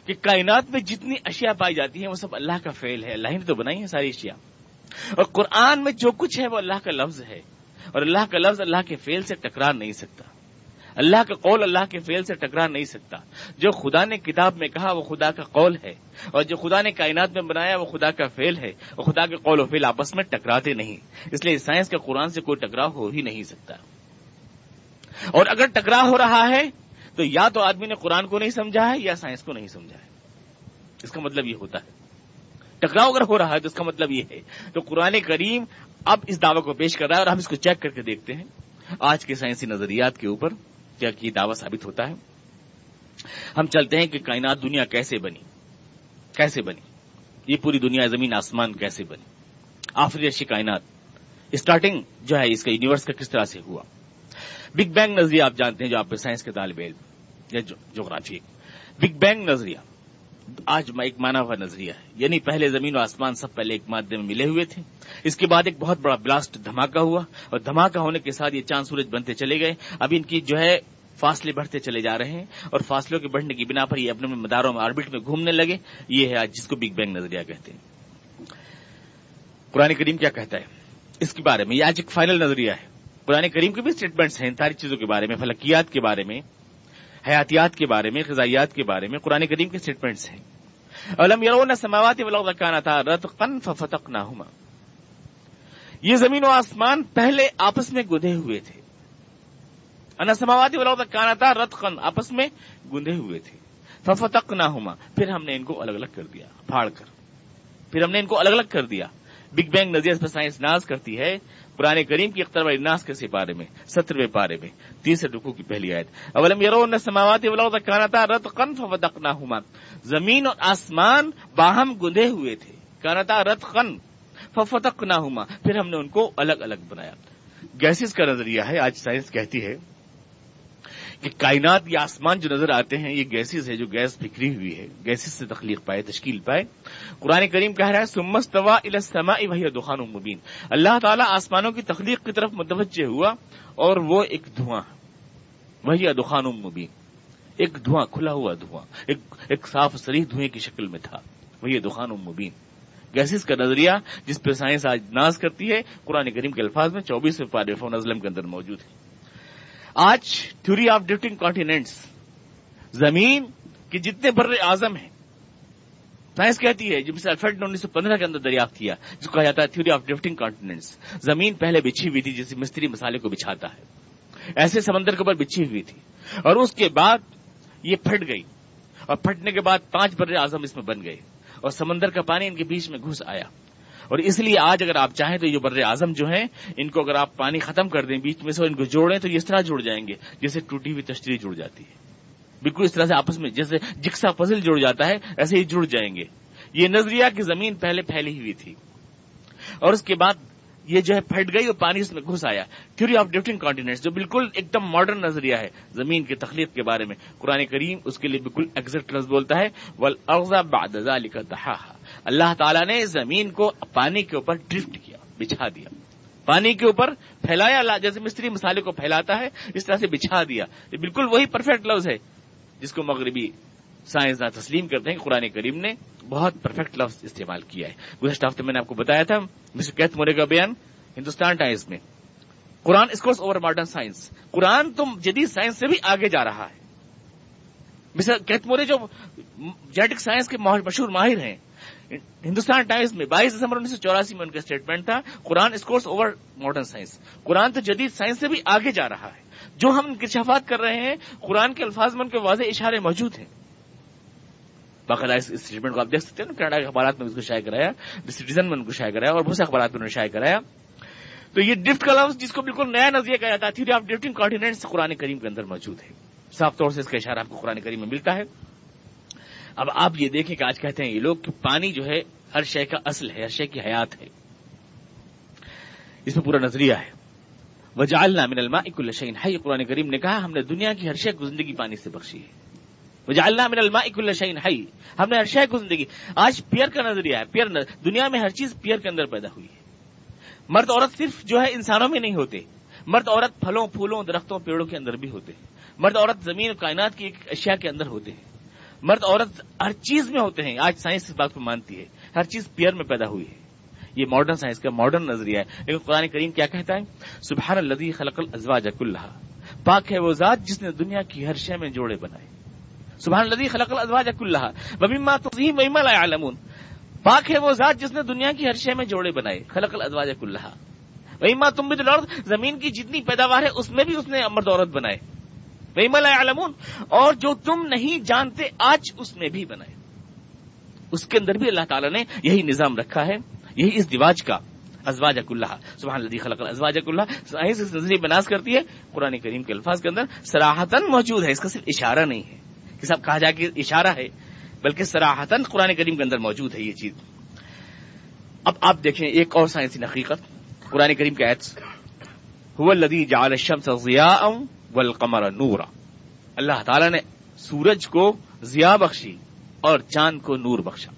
کہ کائنات میں جتنی اشیاء پائی جاتی ہیں وہ سب اللہ کا فیل ہے۔ اللہ نے تو بنائی ہے ساری اشیاء۔ اور قرآن میں جو کچھ ہے وہ اللہ کا لفظ ہے۔ اور اللہ کا لفظ اللہ کے فیل سے ٹکرا نہیں سکتا۔ اللہ کا قول اللہ کے فیل سے ٹکرا نہیں سکتا۔ جو خدا نے کتاب میں کہا وہ خدا کا قول ہے۔ اور جو خدا نے کائنات میں بنایا وہ خدا کا فیل ہے۔ اور خدا کے قول و فیل آپس میں ٹکراتے نہیں۔ اس لیے سائنس کا قرآن سے کوئی ٹکراؤ ہو ہی نہیں سکتا۔ اور اگر ٹکرا ہو رہا ہے تو یا تو آدمی نے قرآن کو نہیں سمجھا ہے یا سائنس کو نہیں سمجھا ہے۔ اس کا مطلب یہ ہوتا ہے۔ ٹکراؤ اگر ہو رہا ہے تو اس کا مطلب یہ ہے۔ تو قرآن کریم اب اس دعوی کو پیش کر رہا ہے اور ہم اس کو چیک کر کے دیکھتے ہیں۔ آج کے سائنسی نظریات کے اوپر کیا یہ دعوی ثابت ہوتا ہے۔ ہم چلتے ہیں کہ کائنات دنیا کیسے بنی؟ کیسے بنی؟ یہ پوری دنیا زمین آسمان کیسے بنی؟ آفری کائنات۔ اسٹارٹنگ جو ہے اس کا یونیورس کا کس طرح سے ہوا؟ بگ بینگ نظریہ آپ جانتے ہیں جو آپ سائنس کے طالب علم یا جغرافی بگ بینگ نظریہ. آج ایک مانا ہوا نظریہ ہے. یعنی پہلے زمین و آسمان سب پہلے ایک مادے میں ملے ہوئے تھے. اس کے بعد ایک بہت بڑا بلاسٹ دھماکہ ہوا اور دھماکہ ہونے کے ساتھ یہ چاند سورج بنتے چلے گئے. اب ان کی جو ہے فاصلے بڑھتے چلے جا رہے ہیں اور فاصلوں کے بڑھنے کی بنا پر یہ اپنے مداروں میں آربٹ میں گھومنے لگے. یہ ہے آج جس کو بگ بینگ نظریہ کہتے ہیں. قرآن کریم کیا کہتا ہے؟ اس کے بارے میں. یہ آج ایک فائنل نظریہ ہے. قرآن کریم کے بھی اسٹیٹمنٹس ہیں ساری چیزوں کے بارے میں، فلکیات کے بارے میں، حیاتیات کے بارے میں، غذائیات کے بارے میں قرآن کریم کے اسٹیٹمنٹس ہیں۔ علم یرون سماوات کانا تھا رت قن فتق نہ یہ زمین و آسمان پہلے آپس میں گدے ہوئے تھے۔ ان سماواتی ولاؤ کانا تھا رت قن آپس میں گندے ہوئے تھے۔ ففتق نہ پھر ہم نے ان کو الگ الگ کر دیا، پھاڑ کر۔ پھر ہم نے ان کو الگ الگ کر دیا۔ بگ بینگ نظریہ پر سائنس ناز کرتی ہے۔ پرانے کریم کی اختر الناس کے سپارے میں، سترویں پارے میں، تیسرے رکو کی پہلی آیت۔ اولم یرون سماوات سماواتی کانا تھا رت قن ففتق نہ زمین اور آسمان باہم گندے ہوئے تھے، کانتا رت قن ففتق نہ پھر ہم نے ان کو الگ الگ بنایا۔ گیسز کا نظریہ ہے، آج سائنس کہتی ہے کہ کائنات یا آسمان جو نظر آتے ہیں، یہ گیسز ہے جو گیس بکھری ہوئی ہے، گیسز سے تخلیق پائے، تشکیل پائے۔ قرآن کریم کہہ رہا ہے سمس طوا السما وہی دخان مبین اللہ تعالیٰ آسمانوں کی تخلیق کی طرف متوجہ ہوا اور وہ ایک دھواں وہی دخان مبین ایک دھواں، کھلا ہوا دھواں۔ ایک ایک صاف سریح دھوئیں کی شکل میں تھا۔ وہ یہ دخان مبین گیسز کا نظریہ جس پہ سائنس آج ناز کرتی ہے، قرآن کریم کے الفاظ میں چوبیس فون ازلم کے اندر موجود ہے۔ آج تھوری آف ڈفٹنگ کانٹیننٹس، زمین کے جتنے بر اعظم ہیں۔ سائنس کہتی ہے جب سے الفریڈ نے انیس سو پندرہ کے اندر دریافت کیا، جس کو کہا جاتا ہے تھیوری آف ڈفٹنگ کانٹیننٹس۔ زمین پہلے بچھی ہوئی تھی جیسے مستری مسالے کو بچھاتا ہے۔ ایسے سمندر کے اوپر بچھی ہوئی تھی۔ اور اس کے بعد یہ پھٹ گئی۔ اور پھٹنے کے بعد پانچ بر اعظم اس میں بن گئے۔ اور سمندر کا پانی ان کے بیچ میں گھس آیا۔ اور اس لیے آج اگر آپ چاہیں تو یہ بر اعظم جو ہیں، ان کو اگر آپ پانی ختم کر دیں بیچ میں سے ان کو جوڑیں تو یہ اس طرح جڑ جائیں گے جیسے ٹوٹی ہوئی تشتری جڑ جاتی ہے۔ بالکل اس طرح سے آپس میں جیسے جکسا فضل جڑ جاتا ہے، ایسے ہی جڑ جائیں گے۔ یہ نظریہ کی زمین پہلے پھیلی ہوئی تھی۔ اور اس کے بعد یہ جو ہے پھٹ گئی اور پانی اس میں گھس آیا۔ تھیوری آف ڈفٹنگ کانٹیننٹ جو بالکل ایک دم ماڈرن نظریہ ہے زمین کی تخلیق کے بارے میں۔ قرآن کریم اس کے لیے بالکل ایگزیکٹ لفظ بولتا ہے ول بادزا لکھا اللہ تعالیٰ نے زمین کو پانی کے اوپر ڈرفٹ کیا، بچھا دیا۔ پانی کے اوپر پھیلایا جیسے مستری مسالے کو پھیلاتا ہے، اس طرح سے بچھا دیا۔ یہ بالکل وہی پرفیکٹ لفظ ہے، جس کو مغربی سائنسداں تسلیم کرتے ہیں، قرآن کریم نے بہت پرفیکٹ لفظ استعمال کیا ہے۔ گزشتہ ہفتے میں نے آپ کو بتایا تھا مسٹر کیتھ مورے کا بیان، ہندوستان ٹائمز میں۔ Quran scores over modern science قرآن تم جدید سائنس سے بھی آگے جا رہا ہے۔ مسٹر کیتھ مورے جو جینیٹک سائنس کے مشہور ماہر ہیں ہندوستان ٹائمز میں بائیس دسمبر انیس سو چوراسی میں ان کا اسٹیٹمنٹ تھا، Quran scores over modern science قرآن تو جدید سائنس سے بھی آگے جا رہا ہے۔ جو ہم انکشافات کر رہے ہیں، قرآن کے الفاظ میں ان کے واضح اشارے موجود ہیں۔ باقاعدہ اس اسٹیٹمنٹ کو آپ دیکھ سکتے ہیں کینیڈا کے اخبارات میں اس کو شائع کرایا سٹیزن میں ان کو شائع کرایا اور بہت سے اخبارات میں انہوں نے شائع کرایا۔ تو یہ ڈفٹ کا جس کو بالکل نیا نظریہ کہا جاتا ہے تھیوری آف ڈفٹنگ کانٹیننٹ قرآن کریم کے اندر موجود ہے۔ صاف طور سے اس کا اشارہ آپ کو قرآن کریم میں ملتا ہے۔ اب آپ یہ دیکھیں کہ آج کہتے ہیں یہ لوگ کہ پانی جو ہے ہر شے کا اصل ہے، ہر شے کی حیات ہے۔ اس میں پورا نظریہ ہے۔ وجالنا من الماء كل شيء حي، قرآن کریم نے کہا، ہم نے دنیا کی ہر شے کو زندگی پانی سے بخشی ہے۔ وجالنا من الماء كل شيء حي، ہم نے ہر شے کو زندگی۔ آج پیئر کا نظریہ ہے، پیئر دنیا میں ہر چیز پیئر کے اندر پیدا ہوئی ہے۔ مرد عورت صرف جو ہے انسانوں میں نہیں ہوتے، مرد عورت پھلوں، پھولوں، درختوں، پیڑوں کے اندر بھی ہوتے۔ ہیں مرد عورت زمین، کائنات کی ایک اشیاء کے اندر ہوتے۔ ہیں مرد عورت ہر چیز میں ہوتے ہیں۔ آج سائنس اس بات کو مانتی ہے۔ ہر چیز پیئر میں پیدا ہوئی ہے۔ یہ ماڈرن سائنس کا ماڈرن نظریہ ہے۔ لیکن قرآن کریم کیا کہتا ہے؟ سبحان الدی خلق الزواج اللہ پاک ہے وہ ذات جس نے دنیا کی ہر شے میں جوڑے بنائے۔ سبحان الدی خلق الزواج اللہ وبیما تقیم ویما لا يعلمون۔ پاک ہے وہ ذات جس نے دنیا کی ہر شے میں جوڑے بنائے۔ خلق الزواج اللہ ویما تم بھی تو زمین کی جتنی پیداوار ہے، اس میں بھی اس نے مرد عورت بنائے۔ ویما لا اور جو تم نہیں جانتے آج اس میں بھی بنائے۔ اس کے اندر بھی اللہ تعالیٰ نے یہی نظام رکھا ہے، یہی اس دیواج کا ازواج اللہ، سبحان اللہ خلق ازواج اللہ سائنس اس نظریے بناس کرتی ہے، قرآن کریم کے الفاظ کے اندر سراہتن موجود ہے، اس کا صرف اشارہ نہیں ہے۔ کہ سب کہا جائے کہ اشارہ ہے، بلکہ سراہتن قرآن کریم کے اندر موجود ہے یہ چیز۔ اب آپ دیکھیں ایک اور سائنسی حقیقت، قرآن کریم کے ایتس الدی جال الشمس ضیاء والقمر نورا۔ اللہ تعالی نے سورج کو ضیاء بخشی اور چاند کو نور بخشا۔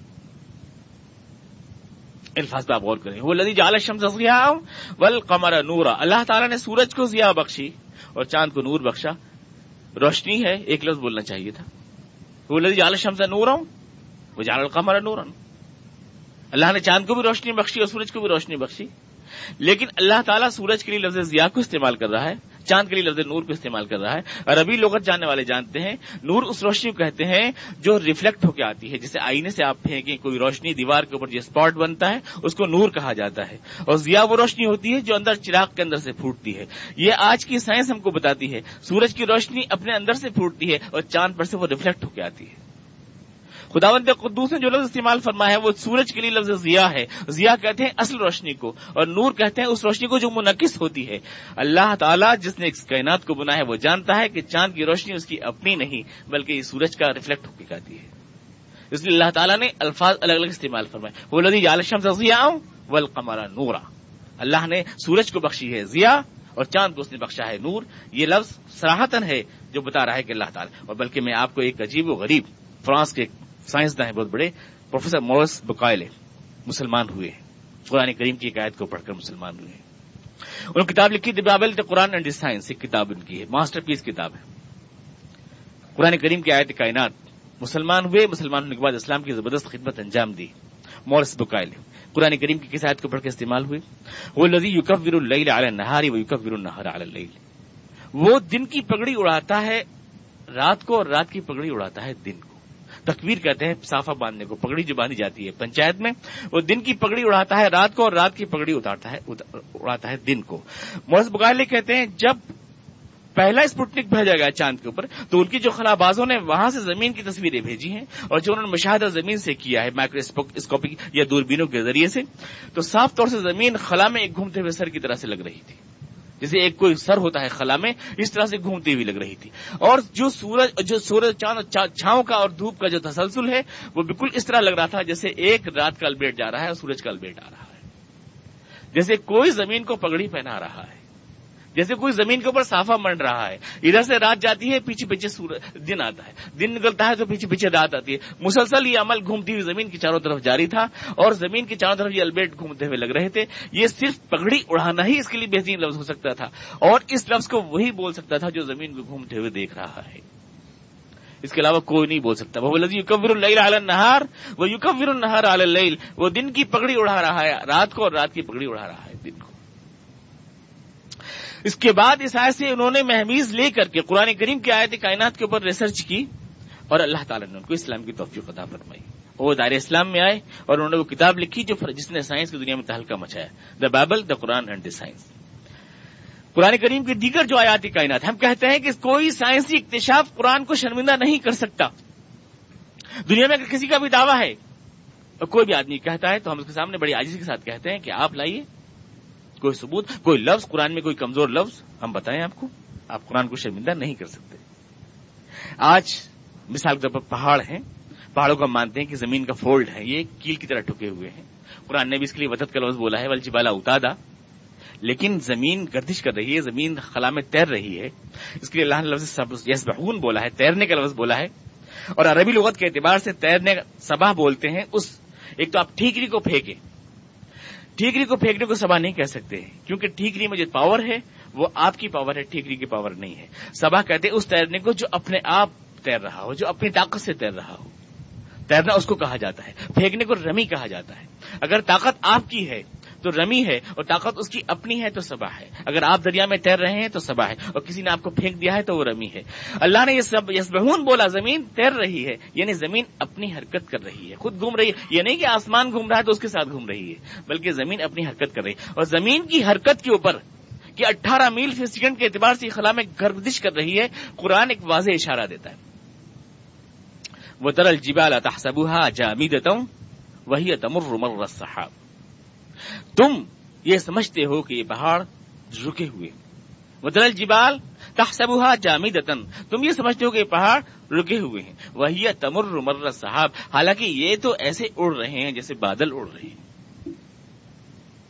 الفاظ پہ آپ غور کریں۔ وہ لدی جال شمس ضیاء والقمر نورا۔ اللہ تعالیٰ نے سورج کو ضیاء بخشی اور چاند کو نور بخشا۔ روشنی ہے، ایک لفظ بولنا چاہیے تھا۔ وہ لدی جال شمس نور وہ جال القمر نور اللہ نے چاند کو بھی روشنی بخشی اور سورج کو بھی روشنی بخشی۔ لیکن اللہ تعالیٰ سورج کے لیے لفظ ضیاء کو استعمال کر رہا ہے۔ چاند کے لیے لفظ نور کو استعمال کر رہا ہے اور ابھی جاننے والے جانتے ہیں، نور اس روشنی کو کہتے ہیں جو ریفلیکٹ ہو کے آتی ہے، جسے آئینے سے آپ پھینکیں، کوئی روشنی دیوار کے اوپر جو اسپاٹ بنتا ہے، اس کو نور کہا جاتا ہے۔ اور ضیا وہ روشنی ہوتی ہے جو اندر چراغ کے اندر سے پھوٹتی ہے۔ یہ آج کی سائنس ہم کو بتاتی ہے، سورج کی روشنی اپنے اندر سے پھوٹتی ہے اور چاند پر سے وہ ریفلیکٹ ہو کے آتی ہے۔ خداوند قدوس نے جو لفظ استعمال فرمایا ہے، وہ سورج کے لیے لفظ ضیا ہے۔ ضیا کہتے ہیں اصل روشنی کو، اور نور کہتے ہیں اس روشنی کو جو منعقد ہوتی ہے۔ اللہ تعالیٰ جس نے اس کائنات کو بنا ہے، وہ جانتا ہے کہ چاند کی روشنی اس کی اپنی نہیں، بلکہ یہ سورج کا ریفلیکٹ ہو کے جاتی ہے۔ اس لیے اللہ تعالیٰ نے الفاظ الگ الگ استعمال فرمائے۔ وہ لدی عالشم ضیا ول نورا۔ اللہ نے سورج کو بخشی ہے ضیا اور چاند کو اس نے بخشا ہے نور۔ یہ لفظ سراہتن ہے جو بتا رہا ہے کہ اللہ تعالیٰ، اور بلکہ میں آپ کو ایک عجیب و غریب فرانس کے سائنسداں ہیں بہت بڑے، پروفیسر مورس بکائلے مسلمان ہوئے قرآن کریم کی عقائد کو پڑھ کر مسلمان ہوئے انہوں نے کتاب لکھی دبابل قرآن اینڈ سائنس ایک کتاب ان کی ہے، ماسٹر پیس کتاب ہے۔ قرآن کریم کی آیت کائنات، مسلمان ہوئے مسلمان ہونے کے بعد اسلام کی زبردست خدمت انجام دی۔ مورس بکائل قرآن کریم کی کسایت کو پڑھ کے استعمال ہوئے؟ وہ لذی یوکف ور اللہ نہاری وہ یوکف النہار علی وہ دن کی پگڑی اڑاتا ہے، رات کو اور رات کی پگڑی اڑاتا ہے دن کو۔ تکبیر کہتے ہیں، صافہ باندھنے کو، پگڑی جو باندھی جاتی ہے پنچایت میں، وہ دن کی پگڑی اڑاتا ہے رات کو اور رات کی پگڑی اتارتا ہے اڑاتا ہے دن کو۔ مورس بکائل کہتے ہیں، جب پہلا اسپوٹنک بھیجا گیا چاند کے اوپر، تو ان کی جو خلابازوں نے وہاں سے زمین کی تصویریں بھیجی ہیں اور جو انہوں نے مشاہدہ زمین سے کیا ہے مائکروسکوپک یا دوربینوں کے ذریعے سے، تو صاف طور سے زمین خلا میں ایک گھومتے ہوئے سر کی طرح سے لگ رہی تھی۔ جیسے ایک کوئی سر ہوتا ہے خلا میں، اس طرح سے گھومتی ہوئی لگ رہی تھی۔ اور جو سورج جو سورج چاند، چھاؤں کا اور دھوپ کا جو تسلسل ہے، وہ بالکل اس طرح لگ رہا تھا جیسے ایک رات کا البیٹ جا رہا ہے اور سورج کا البیٹ آ رہا ہے۔ جیسے کوئی زمین کو پگڑی پہنا رہا ہے۔ جیسے کوئی زمین کے اوپر صافہ منڈ رہا ہے، ادھر سے رات جاتی ہے، پیچھے پیچھے دن آتا ہے۔ دن نکلتا ہے تو پیچھے پیچھے رات آتی ہے۔ مسلسل یہ عمل گھومتی ہوئی زمین کی چاروں طرف جاری تھا اور زمین کی چاروں طرف یہ البیٹ گھومتے ہوئے لگ رہے تھے۔ یہ صرف پگڑی اڑانا ہی اس کے لیے بہترین لفظ ہو سکتا تھا۔ اور اس لفظ کو وہی بول سکتا تھا جو زمین کو گھومتے ہوئے دیکھ رہا ہے۔ اس کے علاوہ کوئی نہیں بول سکتا۔ وہ یوکبر النہار، وہ یوکبر النہار اللیل۔ وہ دن کی پگڑی اڑا رہا ہے، رات کو اور رات کی پگڑی اڑا رہا ہے۔ اس کے بعد اس آیت سے انہوں نے محمیز لے کر کے قرآن کریم کی آیت کائنات کے اوپر ریسرچ کی اور اللہ تعالیٰ نے ان کو اسلام کی توفیق عطا فرمائی۔ وہ دار اسلام میں آئے اور انہوں نے وہ کتاب لکھی جو جس نے سائنس کی دنیا میں تہلکہ مچایا۔ The Bible the Quran and the science قرآن کریم کی دیگر جو آیاتی کائنات ہم کہتے ہیں کہ کوئی سائنسی اکتشاف قرآن کو شرمندہ نہیں کر سکتا۔ دنیا میں اگر کسی کا بھی دعویٰ ہے اور کوئی بھی آدمی کہتا ہے تو ہم اس کے سامنے بڑی عاجزی کے ساتھ کہتے ہیں کہ آپ لائیے۔ کوئی ثبوت، کوئی لفظ، قرآن میں کوئی کمزور لفظ، ہم بتائیں آپ کو، آپ قرآن کو شرمندہ نہیں کر سکتے۔ آج مثال کے طور پر پہاڑ ہیں، پہاڑوں کو مانتے ہیں کہ زمین کا فولڈ ہے، یہ کیل کی طرح ٹھکے ہوئے ہیں۔ قرآن نے بھی اس کے لیے وطت کا لفظ بولا ہے ولچی بالا اتادا لیکن زمین گردش کر رہی ہے، زمین خلا میں تیر رہی ہے۔ اس کے لیے اللہ نے لفظ یس بہون بولا ہے، تیرنے کا لفظ بولا ہے۔ اور عربی لغت کے اعتبار سے تیرنے سباہ بولتے ہیں، اس ایک تو آپ ٹھیکری کو پھینکیں۔ ٹھیکری کو پھینکنے کو سبا نہیں کہہ سکتے۔ کیونکہ ٹھیکری میں جو پاور ہے، وہ آپ کی پاور ہے، ٹھیکری کی پاور نہیں ہے۔ سبا کہتے اس تیرنے کو جو اپنے آپ تیر رہا ہو، جو اپنی طاقت سے تیر رہا ہو۔ تیرنا اس کو کہا جاتا ہے، پھینکنے کو رمی کہا جاتا ہے۔ اگر طاقت آپ کی ہے تو رمی ہے اور طاقت اس کی اپنی ہے تو سبا ہے۔ اگر آپ دریا میں تیر رہے ہیں تو سبا ہے اور کسی نے آپ کو پھینک دیا ہے تو وہ رمی ہے۔ اللہ نے یہ سب یسبہون بولا، زمین تیر رہی ہے یعنی زمین اپنی حرکت کر رہی ہے۔ خود گھوم رہی ہے، یہ نہیں کہ آسمان گھوم رہا ہے تو اس کے ساتھ گھوم رہی ہے، بلکہ زمین اپنی حرکت کر رہی ہے۔ اور زمین کی حرکت کے اوپر کہ اٹھارہ میل فی سیکنڈ کے اعتبار سے خلا میں گردش کر رہی ہے، قرآن ایک واضح اشارہ دیتا ہے۔ وہ ترل جبال تحسبها جامدتا وهي تمر مر السحاب۔ تم یہ سمجھتے ہو کہ یہ پہاڑ رکے ہوئے مدرل جبال تحسبها جامدتن تم یہ سمجھتے ہو کہ یہ پہاڑ رکے ہوئے ہیں۔ وہی تمر مر صاحب حالانکہ یہ تو ایسے اڑ رہے ہیں جیسے بادل اڑ رہے ہیں۔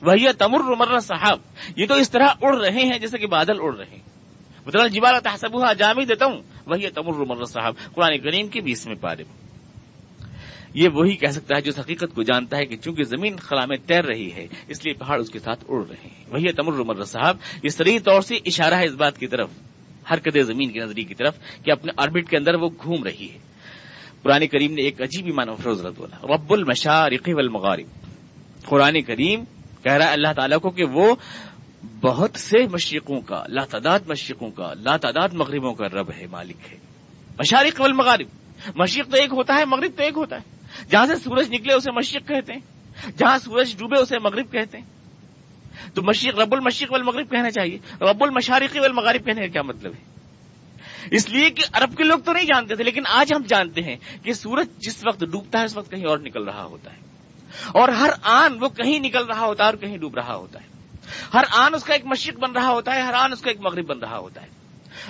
وہی تمر مر صاحب یہ تو اس طرح اڑ رہے ہیں جیسے کہ بادل اڑ رہے ہیں۔ مدرل جبال تحسبها جامدتن وہی تمر مر صاحب قرآن کریم کے بیس میں۔ پارے یہ وہی کہہ سکتا ہے جو حقیقت کو جانتا ہے کہ چونکہ زمین خلا میں تیر رہی ہے، اس لیے پہاڑ اس کے ساتھ اڑ رہے ہیں۔ وہی تمر عمر صاحب، یہ سری طور سے اشارہ ہے اس بات کی طرف، ہر قدر زمین کی نظری کی طرف کہ اپنے آربٹ کے اندر وہ گھوم رہی ہے۔ قرآن کریم نے ایک عجیب ایمان افروز رد بولا رب المشارق والمغارب۔ قرآن کریم کہہ رہا ہے اللہ تعالیٰ کو کہ وہ بہت سے مشرقوں کا، لا تعداد مشرقوں کا، لا تعداد مغربوں کا رب ہے، مالک ہے۔ مشارق والمغارب۔ مشرق تو ایک ہوتا ہے، مغرب تو ایک ہوتا ہے۔ جہاں سے سورج نکلے اسے مشرق کہتے ہیں، جہاں سورج ڈوبے اسے مغرب کہتے ہیں۔ تو مشرق، رب المشرق والمغرب کہنا چاہیے، رب المشارقی والمغرب کہنے کا کیا مطلب ہے؟ اس لیے کہ عرب کے لوگ تو نہیں جانتے تھے، لیکن آج ہم جانتے ہیں کہ سورج جس وقت ڈوبتا ہے، اس وقت کہیں اور نکل رہا ہوتا ہے۔ اور ہر آن وہ کہیں نکل رہا ہوتا ہے اور کہیں ڈوب رہا ہوتا ہے۔ ہر آن اس کا ایک مشرق بن رہا ہوتا ہے، ہر آن اس کا ایک مغرب بن رہا ہوتا ہے۔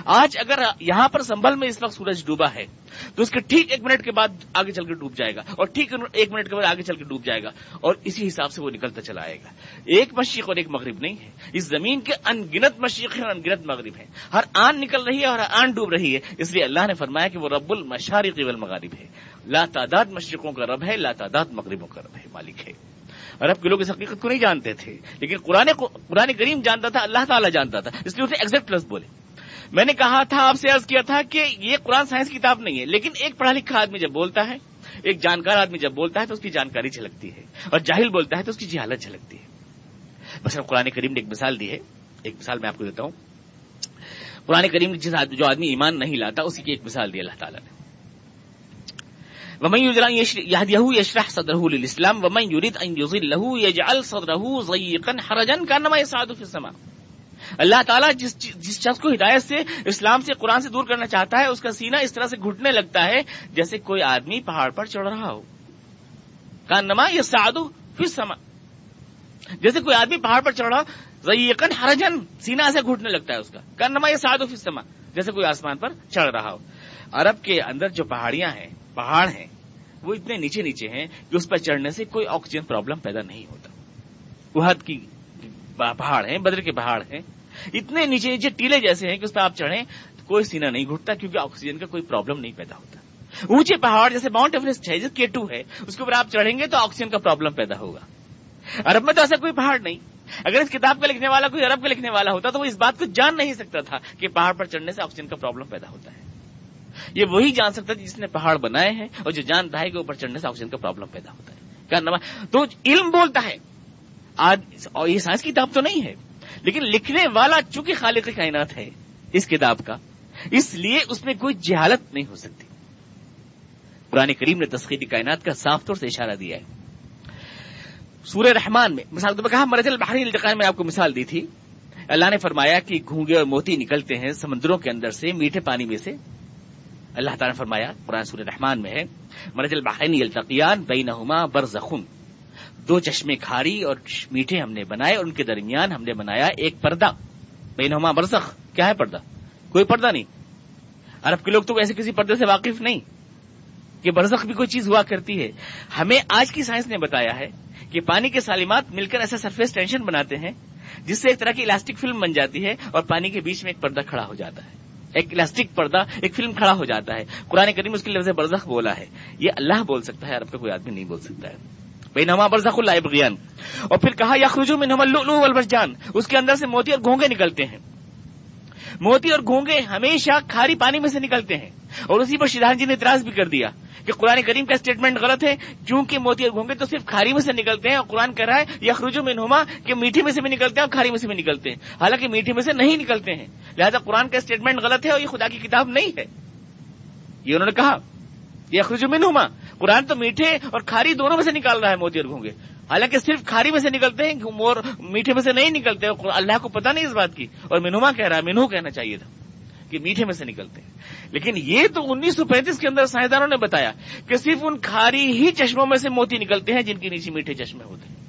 آج اگر یہاں پر سنبھل میں اس وقت سورج ڈوبا ہے، تو اس کے ٹھیک ایک منٹ کے بعد آگے چل کے ڈوب جائے گا، اور ٹھیک ایک منٹ کے بعد آگے چل کے ڈوب جائے گا، اور اسی حساب سے وہ نکلتا چلا آئے گا۔ ایک مشرق اور ایک مغرب نہیں ہے۔ اس زمین کے انگنت مشرق ہیں اور انگنت مغرب ہیں۔ ہر آن نکل رہی ہے اور ہر آن ڈوب رہی ہے۔ اس لیے اللہ نے فرمایا کہ وہ رب المشارق والمغارب ہے۔ لا تعداد مشرقوں کا رب ہے، لا تعداد مغربوں کا رب ہے، مالک ہے۔ عرب کے لوگ اس حقیقت کو نہیں جانتے تھے، لیکن قرآن قرآن کریم جانتا تھا، اللہ تعالیٰ جانتا تھا، اس لیے اسے ایگزیکٹ لفظ بولے۔ میں نے کہا تھا، آپ سے عرض کیا تھا کہ یہ قرآن سائنس کی کتاب نہیں ہے، لیکن ایک پڑھا لکھا آدمی جب بولتا ہے، ایک جانکار آدمی جب بولتا ہے تو اس کی جانکاری جھلکتی ہے، اور جاہل بولتا ہے تو اس کی جہالت جھلکتی ہے۔ بس قرآن کریم نے ایک مثال دی ہے، ایک مثال میں آپ کو دیتا ہوں۔ قرآن کریم نے جس جو آدمی ایمان نہیں لاتا، اسی کی ایک مثال دی اللہ تعالیٰ نے۔ ومن يهديه يشرح صدره للاسلام ومن يريد ان يضله يجعل صدره ضيقا حرجا كانما يصعد في السماء۔ اللہ تعالیٰ جس جس شخص کو ہدایت سے اسلام سے قرآن سے دور کرنا چاہتا ہے، اس کا سینہ اس طرح سے گھٹنے لگتا ہے جیسے کوئی آدمی پہاڑ پر چڑھ رہا ہو۔ کانما یہ سادو پھر سما جیسے کوئی آدمی پہاڑ پر چڑھ رہا ہو ضیقن ہرجن سینہ ایسے گھٹنے لگتا ہے اس کا۔ کانما یہ سادو پھر سما جیسے کوئی آسمان پر چڑھ رہا ہو۔ عرب کے اندر جو پہاڑیاں ہیں، پہاڑ ہیں، وہ اتنے نیچے نیچے ہیں کہ اس پر چڑھنے سے کوئی آکسیجن پرابلم پیدا نہیں ہوتا۔ وحد کی پہاڑ ہیں، بدر کے پہاڑ ہیں۔ اتنے نیچے نیچے ٹیلے جیسے ہیں کہ اس پر آپ چڑھیں تو کوئی سینہ نہیں گھٹتا کیونکہ آکسیجن کا کوئی پرابلم نہیں پیدا ہوتا۔ اونچے پہاڑ جیسے ماؤنٹ ایوریسٹ ہے، جیسے کے ٹو ہے، اس کے اوپر آپ چڑھیں گے تو آکسیجن کا پرابلم پیدا ہوگا۔ عرب میں تو ایسا کوئی پہاڑ نہیں۔ اگر اس کتاب کا لکھنے والا کوئی عرب کا لکھنے والا ہوتا تو وہ اس بات کو جان نہیں سکتا تھا کہ پہاڑ پر چڑھنے سے آکسیجن کا پرابلم پیدا ہوتا ہے۔ یہ وہی جان سکتا ہے جس نے پہاڑ بنائے ہیں اور جو جانتا ہے کہ اوپر چڑھنے سے آکسیجن کا پرابلم پیدا ہوتا ہے۔ تو علم بولتا ہے آج اور یہ سائنس کی کتاب تو نہیں ہے۔ لیکن لکھنے والا چونکہ خالق کائنات ہے اس کتاب کا، اس لیے اس میں کوئی جہالت نہیں ہو سکتی۔ پرانے کریم نے تسخیری کائنات کا صاف طور سے اشارہ دیا ہے۔ سورہ رحمان میں مثال تو کہا مرجل بحری التقاء میں آپ کو مثال دی تھی۔ اللہ نے فرمایا کہ گھونگے اور موتی نکلتے ہیں سمندروں کے اندر سے، میٹھے پانی میں سے۔ اللہ تعالیٰ نے فرمایا، قرآن سورہ رحمان میں ہے مرجل بحرین التقیان بینہما برزخن دو چشمے کھاری اور میٹھے ہم نے بنائے اور ان کے درمیان ہم نے بنایا ایک پردہ۔ بینہما برزخ۔ کیا ہے پردہ؟ کوئی پردہ نہیں۔ عرب کے لوگ تو ایسے کسی پردے سے واقف نہیں۔ کہ برزخ بھی کوئی چیز ہوا کرتی ہے۔ ہمیں آج کی سائنس نے بتایا ہے کہ پانی کے سالمات مل کر ایسا سرفیس ٹینشن بناتے ہیں جس سے ایک طرح کی الاسٹک فلم بن جاتی ہے اور پانی کے بیچ میں ایک پردہ کھڑا ہو جاتا ہے۔ ایک الاسٹک پردہ، ایک فلم کھڑا ہو جاتا ہے۔ قرآن کریم اس کے لفظ برزخ بولا ہے۔ یہ اللہ بول سکتا ہے، عرب کا کوئی آدمی نہیں بول سکتا ہے۔ بے نما برزخ اللہ بغیان اور پھر کہا، یا خرجو میں نمل جان اس کے اندر سے موتی اور گھونگے نکلتے ہیں۔ موتی اور گھونگے ہمیشہ کھاری پانی میں سے نکلتے ہیں۔ اور اسی پر شیدان جی نے اعتراض بھی کر دیا کہ قرآن کریم کا اسٹیٹمنٹ غلط ہے کیونکہ موتی اور گھونگے تو صرف کھاری میں سے نکلتے ہیں اور قرآن کہہ رہا ہے یخرجو میں نما کہ میٹھی میں سے بھی نکلتے ہیں اور کھاری میں سے بھی نکلتے ہیں۔ حالانکہ میٹھی میں سے نہیں نکلتے ہیں۔ لہٰذا قرآن کا اسٹیٹمنٹ غلط ہے اور یہ خدا کی کتاب نہیں ہے۔ یہ انہوں نے کہا۔ یہ اخرجو میں قرآن تو میٹھے اور کھاری دونوں میں سے نکال رہا ہے موتی اور گھونگے۔ حالانکہ صرف کھاری میں سے نکلتے ہیں مور میٹھے میں سے نہیں نکلتے؟ اللہ کو پتا نہیں اس بات کی۔ اور منہما کہہ رہا ہے، مینو کہنا چاہیے تھا کہ میٹھے میں سے نکلتے ہیں۔ لیکن یہ تو انیس سو پینتیس کے اندر سائنسدانوں نے بتایا کہ صرف ان کھاری ہی چشموں میں سے موتی نکلتے ہیں جن کے نیچے میٹھے چشمے ہوتے ہیں۔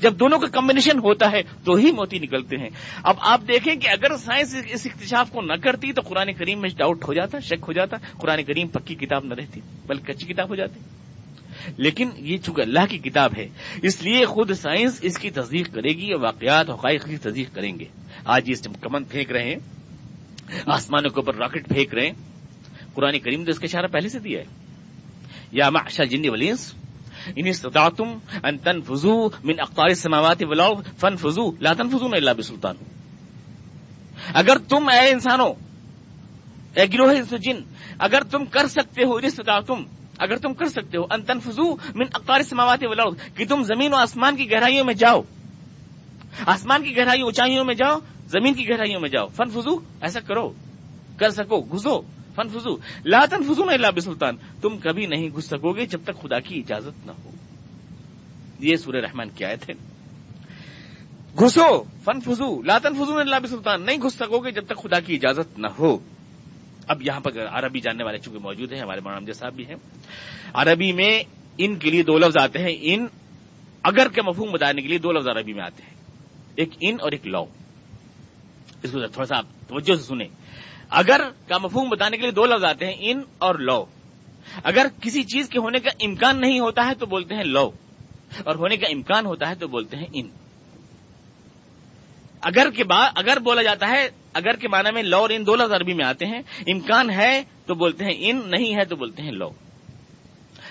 جب دونوں کا کمبینیشن ہوتا ہے تو ہی موتی نکلتے ہیں۔ اب آپ دیکھیں کہ اگر سائنس اس اکتشاف کو نہ کرتی تو قرآن کریم میں ڈاؤٹ ہو جاتا، شک ہو جاتا، قرآن کریم پکی کتاب نہ رہتی، بلکہ کچی کتاب ہو جاتی۔ لیکن یہ چونکہ اللہ کی کتاب ہے، اس لیے خود سائنس اس کی تصدیق کرے گی اور واقعات، حقائق کی تصدیق کریں گے۔ آج یہ کمن پھینک رہے ہیں، آسمانوں کے اوپر راکٹ پھینک رہے ہیں۔ قرآن کریم تو اس کا اشارہ پہلے سے دیا ہے۔ یا معشر جن ولینس ان استطاعتم ان تنفذوا من اقطار السماوات والارض فانفذوا، لا تنفذون الا بسلطان. اگر تم اے انسانوں، اے گروہ جن، اگر تم کر سکتے ہو، ان استطاعتم اگر تم کر سکتے ہو، ان تنفذوا من اقطار السماوات والارض، کہ تم زمین و آسمان کی گہرائیوں میں جاؤ۔ آسمان کی گہرائی اونچائیوں میں جاؤ، زمین کی گہرائیوں میں جاؤ۔ فن فضو ایسا کرو، کر سکو، گھسو۔ فن فضو لاتن فضو اللہ سلطان تم کبھی نہیں گھس سکو گے جب تک خدا کی اجازت نہ ہو. یہ سورہ رحمان کی آیت ہے. گھسو فن فضو لاتن فضو اللہ سلطان نہیں گھس سکو گے جب تک خدا کی اجازت نہ ہو. اب یہاں پر عربی جاننے والے چونکہ موجود ہیں، ہمارے مولانا صاحب بھی ہیں. عربی میں ان کے لیے دو لفظ آتے ہیں. ان، اگر کے مفہوم بتانے کے لیے دو لفظ عربی میں آتے ہیں. ایک ان اور ایک لو. اس کو تھوڑا سا آپ توجہ سے سنیں. اگر کا مفہوم بتانے کے لیے دو لفظ آتے ہیں، ان اور لو۔ اگر کسی چیز کے ہونے کا امکان نہیں ہوتا ہے تو بولتے ہیں لو، اور ہونے کا امکان ہوتا ہے تو بولتے ہیں ان۔ اگر کے بعد اگر بولا جاتا ہے، اگر کے معنی میں لو اور ان دو لفظ عربی میں آتے ہیں، امکان ہے تو بولتے ہیں ان، نہیں ہے تو بولتے ہیں لو۔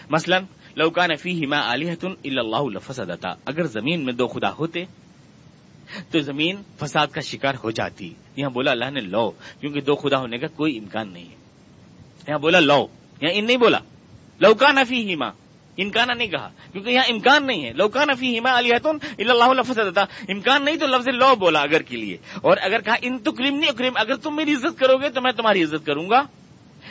مثلا لوکان فی ہما علی اللہ لفظ اگر زمین میں دو خدا ہوتے تو زمین فساد کا شکار ہو جاتی۔ یہاں بولا اللہ نے لو، کیونکہ دو خدا ہونے کا کوئی امکان نہیں ہے۔ یہاں بولا لو، یہاں ان نہیں بولا۔ لوکا نفی ہیما انکانا نہیں کہا، کیونکہ یہاں امکان نہیں ہے۔ لوکا نفی ہیما علی اللہ لفظ امکان نہیں تو لفظ لو بولا اگر کے لیے۔ اور اگر کہا، ان تو کریم نہیں، کریم، اگر تم میری عزت کرو گے تو میں تمہاری عزت کروں گا۔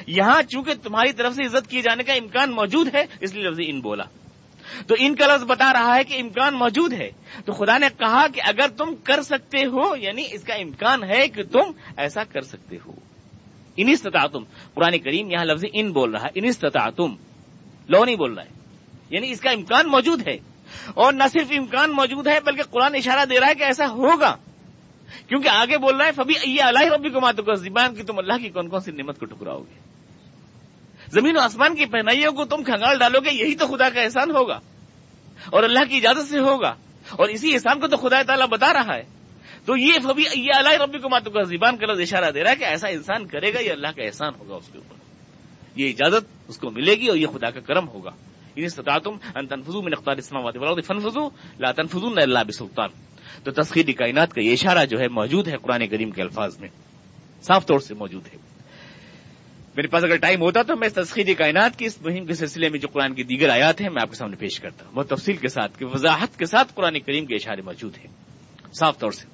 یہاں چونکہ تمہاری طرف سے عزت کیے جانے کا امکان موجود ہے، اس لیے لفظ ان بولا۔ تو ان کا لفظ بتا رہا ہے کہ امکان موجود ہے۔ تو خدا نے کہا کہ اگر تم کر سکتے ہو یعنی اس کا امکان ہے کہ تم ایسا کر سکتے ہو۔ ان استطاع تم قرآن کریم یہاں لفظ ان بول رہا ہے۔ ان استطاع تم لو نہیں بول رہا ہے۔ یعنی اس کا امکان موجود ہے۔ اور نہ صرف امکان موجود ہے، بلکہ قرآن اشارہ دے رہا ہے کہ ایسا ہوگا۔ کیونکہ آگے بول رہا ہے فبی یہ اللہ ربی کو ماتو زبان کی تم اللہ کی کون کون سی نعمت کو ٹکراؤ گے۔ زمین و آسمان کی پہنائیوں کو تم کھنگال ڈالو گے، یہی تو خدا کا احسان ہوگا۔ اور اللہ کی اجازت سے ہوگا۔ اور اسی احسان کو تو خدا تعالیٰ بتا رہا ہے۔ تو یہ فبی یہ اللہ ربی کو ماتو کا زبان کا لفظ اشارہ دے رہا ہے کہ ایسا انسان کرے گا، یہ اللہ کا احسان ہوگا اس کے اوپر۔ یہ اجازت اس کو ملے گی اور یہ خدا کا کرم ہوگا۔ لا تنفذون اللہ بسلطان۔ تو تسخیری کائنات کا یہ اشارہ جو ہے موجود ہے قرآن کریم کے الفاظ میں، صاف طور سے موجود ہے۔ میرے پاس اگر ٹائم ہوتا تو میں تسخیری کائنات کی اس مہم کے سلسلے میں جو قرآن کی دیگر آیات ہیں میں آپ کے سامنے پیش کرتا ہوں۔ بہت تفصیل کے ساتھ وضاحت کے ساتھ قرآن کریم کے اشارے موجود ہیں۔ صاف طور سے۔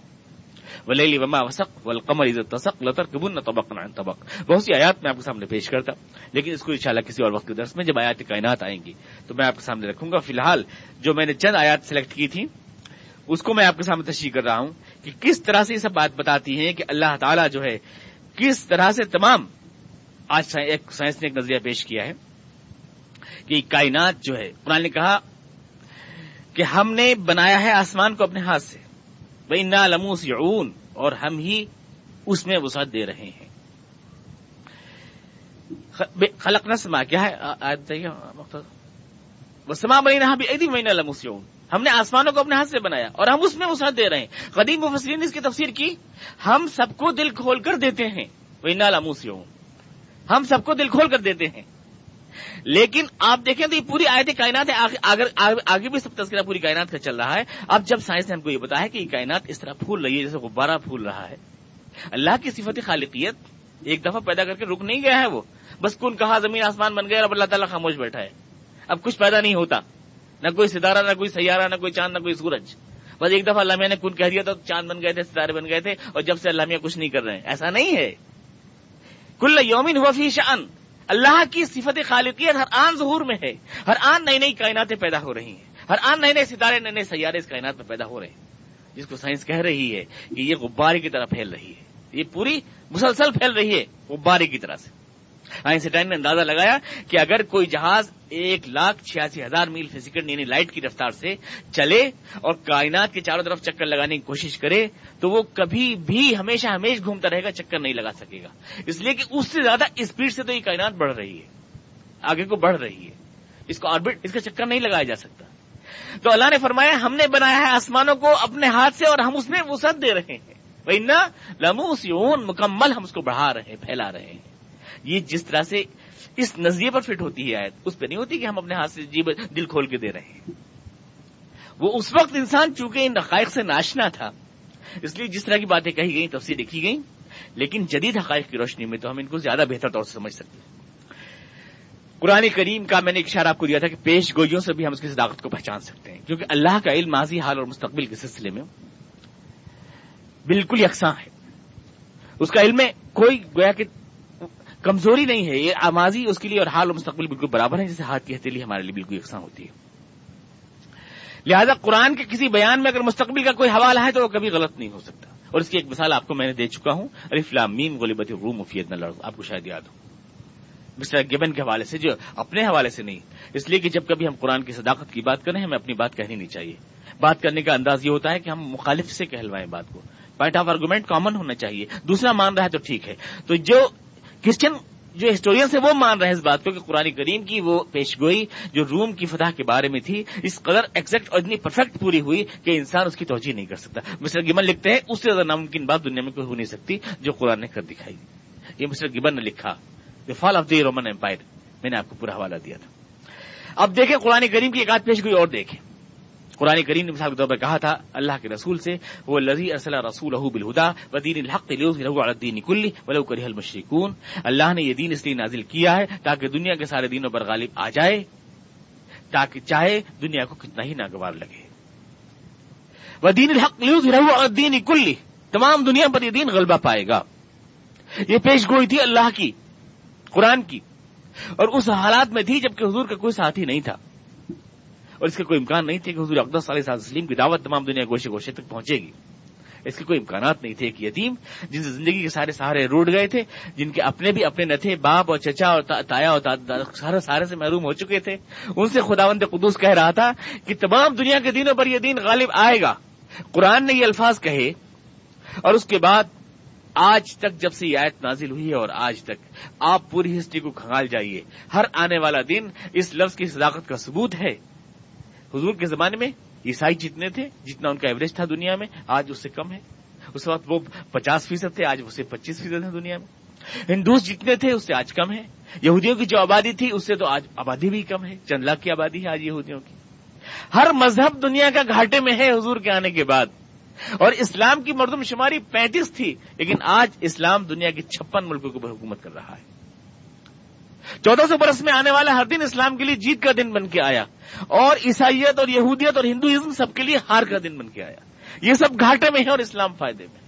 ولیلی وما وسق والقمر اذا تسق لتركبن طبقا عن طبق۔ بہت سی آیات میں آپ کے سامنے پیش کرتا لیکن اس کو انشاءاللہ کسی اور وقت کے درس میں جب آیات کائنات آئیں گی تو میں آپ کے سامنے رکھوں گا۔ فی الحال جو میں نے چند آیات سلیکٹ کی تھی اس کو میں آپ کے سامنے تشریح کر رہا ہوں کہ کس طرح سے یہ سب بات بتاتی ہیں کہ اللہ تعالیٰ جو ہے، کس طرح سے تمام آج ایک سائنس نے ایک نظریہ پیش کیا ہے کہ کائنات جو ہے، قرآن نے کہا کہ ہم نے بنایا ہے آسمان کو اپنے ہاتھ سے۔ بھائی نا لموس یعون اور ہم ہی اس میں وسعت دے رہے ہیں۔ خلق نسما کیا ہے؟ سما بنی نہ بھی مہینہ لموس یعون ہم نے آسمانوں کو اپنے ہاتھ سے بنایا اور ہم اس میں وسعت دے رہے ہیں۔ قدیم مفسرین نے اس کی تفسیر کی۔ ہم سب کو دل کھول کر دیتے ہیں۔ وہ نہ لموس یعون ہم سب کو دل کھول کر دیتے ہیں۔ لیکن آپ دیکھیں تو یہ پوری آیت کائنات ہے۔ آگے بھی سب تذکرہ پوری کائنات کا چل رہا ہے۔ اب جب سائنس نے ہم کو یہ بتایا کہ یہ کائنات اس طرح پھول رہی ہے جیسے غبارہ پھول رہا ہے۔ اللہ کی صفت خالقیت ایک دفعہ پیدا کر کے رک نہیں گیا ہے وہ۔ بس کن کہا زمین آسمان بن گیا اب اللہ تعالیٰ خاموش بیٹھا ہے۔ اب کچھ پیدا نہیں ہوتا۔ نہ کوئی ستارہ، نہ کوئی سیارہ، نہ کوئی چاند، نہ کوئی سورج۔ بس ایک دفعہ اللہ نے کن کہہ دیا تو چاند بن گئے تھے، ستارے بن گئے تھے اور جب سے اللہ کچھ نہیں کر رہے ہیں۔ ایسا نہیں ہے۔ کل یومن وفی شان اللہ کی صفت خالقیت ہر آن ظہور میں ہے۔ ہر آن نئی نئی کائناتیں پیدا ہو رہی ہیں۔ ہر آن نئے نئے ستارے، نئے نئے سیارے اس کائنات میں پیدا ہو رہے ہیں۔ جس کو سائنس کہہ رہی ہے کہ یہ غبارے کی طرح پھیل رہی ہے۔ یہ پوری مسلسل پھیل رہی ہے غبارے کی طرح سے۔ ہاں، آئنسٹائن نے اندازہ لگایا کہ اگر کوئی جہاز ایک لاکھ چھیاسی ہزار میل فی سیکنڈ یعنی لائٹ کی رفتار سے چلے اور کائنات کے چاروں طرف چکر لگانے کی کوشش کرے، تو وہ کبھی بھی ہمیشہ ہمیشہ گھومتا رہے گا، چکر نہیں لگا سکے گا۔ اس لیے کہ اس سے زیادہ اسپیڈ سے تو یہ کائنات بڑھ رہی ہے۔ آگے کو بڑھ رہی ہے۔ اس کو آربٹ اس کا چکر نہیں لگایا جا سکتا۔ تو اللہ نے فرمایا، ہم نے بنایا ہے آسمانوں کو اپنے ہاتھ سے اور ہم اس میں وسعت دے رہے ہیں۔ بھائی نہ لموس مکمل ہم اس کو بڑھا رہے ہیں، پھیلا رہے ہیں۔ یہ جس طرح سے اس نظریے پر فٹ ہوتی ہے آیت، اس پہ نہیں ہوتی کہ ہم اپنے ہاتھ سے جیب دل کھول کے دے رہے ہیں۔ وہ اس وقت انسان چونکہ ان حقائق سے ناشنا تھا، اس لیے جس طرح کی باتیں کہی گئیں تفصیل لکھی گئیں، لیکن جدید حقائق کی روشنی میں تو ہم ان کو زیادہ بہتر طور سے سمجھ سکتے ہیں۔ قرآن کریم کا میں نے ایک اشارہ آپ کو دیا تھا کہ پیش گوئیوں سے بھی ہم اس کی صداقت کو پہچان سکتے ہیں، کیونکہ اللہ کا علم ماضی، حال اور مستقبل کے سلسلے میں بالکل یکساں ہے اس کا علم کوئی گویا کہ کمزوری نہیں ہے، یہ آمازی اس کے لیے اور حال و مستقبل بالکل برابر ہے جیسے ہاتھ کی ہتھیلی ہمارے لیے بالکل یکساں ہوتی ہے۔ لہذا قرآن کے کسی بیان میں اگر مستقبل کا کوئی حوالہ ہے تو وہ کبھی غلط نہیں ہو سکتا۔ اور اس کی ایک مثال آپ کو میں نے دے چکا ہوں ارفلام میم غلبت روم مفید نہ لڑ آپ کو شاید یاد ہو۔ مسٹر گیبن کے حوالے سے جو اپنے حوالے سے نہیں، اس لیے کہ جب کبھی ہم قرآن کی صداقت کی بات کریں، ہمیں اپنی بات کہنی نہیں چاہیے۔ بات کرنے کا انداز یہ ہوتا ہے کہ ہم مخالف سے کہلوائیں بات کو۔ پوائنٹ آف آرگومنٹ کامن ہونا چاہیے۔ دوسرا مان رہا ہے تو ٹھیک ہے۔ تو جو کرسچن جو ہسٹورینس ہیں وہ مان رہے ہیں اس بات کو کہ قرآن کریم کی وہ پیشگوئی جو روم کی فتح کے بارے میں تھی، اس قدر ایکزیکٹ اور اتنی پرفیکٹ پوری ہوئی کہ انسان اس کی توجہ نہیں کر سکتا۔ مسٹر گمن لکھتے ہیں، اس سے زیادہ ناممکن بات دنیا میں کوئی ہو نہیں سکتی جو قرآن نے کر دکھائی۔ یہ مسٹر گبن نے لکھا the fall of the Roman Empire میں نے آپ کو پورا حوالہ دیا تھا۔ اب دیکھیں قرآن کریم کی ایک آدھ پیش گوئی اور دیکھیں۔ قرآن کریم نے مثال کے طور پر کہا تھا، اللہ کے رسول سے وہ لذی ارسلہ رسول بالہدا ودین الحق الدین کلی ولو کرہ المشرکون. اللہ نے یہ دین اس لیے نازل کیا ہے تاکہ دنیا کے سارے دینوں پر غالب آ جائے، تاکہ چاہے دنیا کو کتنا ہی ناگوار لگے۔ ودین الحق الدین کلی تمام دنیا پر یہ دین غلبہ پائے گا۔ یہ پیش گوئی تھی اللہ کی، قرآن کی، اور اس حالات میں تھی جبکہ حضور کا کوئی ساتھی نہیں تھا۔ اور اس کا کوئی امکان نہیں تھے کہ حضور اقدس علیہ وسلم کی دعوت تمام دنیا گوشے گوشے تک پہنچے گی۔ اس کے کوئی امکانات نہیں تھے کہ یتیم جن سے زندگی کے سارے سہارے روڈ گئے تھے، جن کے اپنے بھی اپنے نہ تھے، باپ اور چچا اور تایا اور سارے سارے سے محروم ہو چکے تھے۔ ان سے خداوند قدوس کہہ رہا تھا کہ تمام دنیا کے دینوں پر یہ دین غالب آئے گا۔ قرآن نے یہ الفاظ کہے اور اس کے بعد آج تک جب سے یہ آیت نازل ہوئی ہے اور آج تک آپ پوری ہسٹری کو کھنگال جائیے۔ ہر آنے والا دن اس لفظ کی صداقت کا ثبوت ہے۔ حضور کے زمانے میں عیسائی جتنے تھے، جتنا ان کا ایوریج تھا دنیا میں، آج اس سے کم ہے۔ اس وقت وہ پچاس فیصد تھے، آج اسے پچیس فیصد ہیں دنیا میں۔ ہندوز جتنے تھے، اس سے آج کم ہے۔ یہودیوں کی جو آبادی تھی، اس سے تو آج آبادی بھی کم ہے۔ چند لاکھ کی آبادی ہے آج یہودیوں کی۔ ہر مذہب دنیا کا گھاٹے میں ہے حضور کے آنے کے بعد۔ اور اسلام کی مردم شماری پینتیس تھی، لیکن آج اسلام دنیا کی چھپن ملکوں کے اوپر حکومت کر رہا ہے۔ چودہ سو برس میں آنے والا ہر دن اسلام کے لیے جیت کا دن بن کے آیا اور عیسائیت اور یہودیت اور ہندوازم سب کے لیے ہار کا دن بن کے آیا یہ سب گھاٹے میں ہے اور اسلام فائدے میں ہے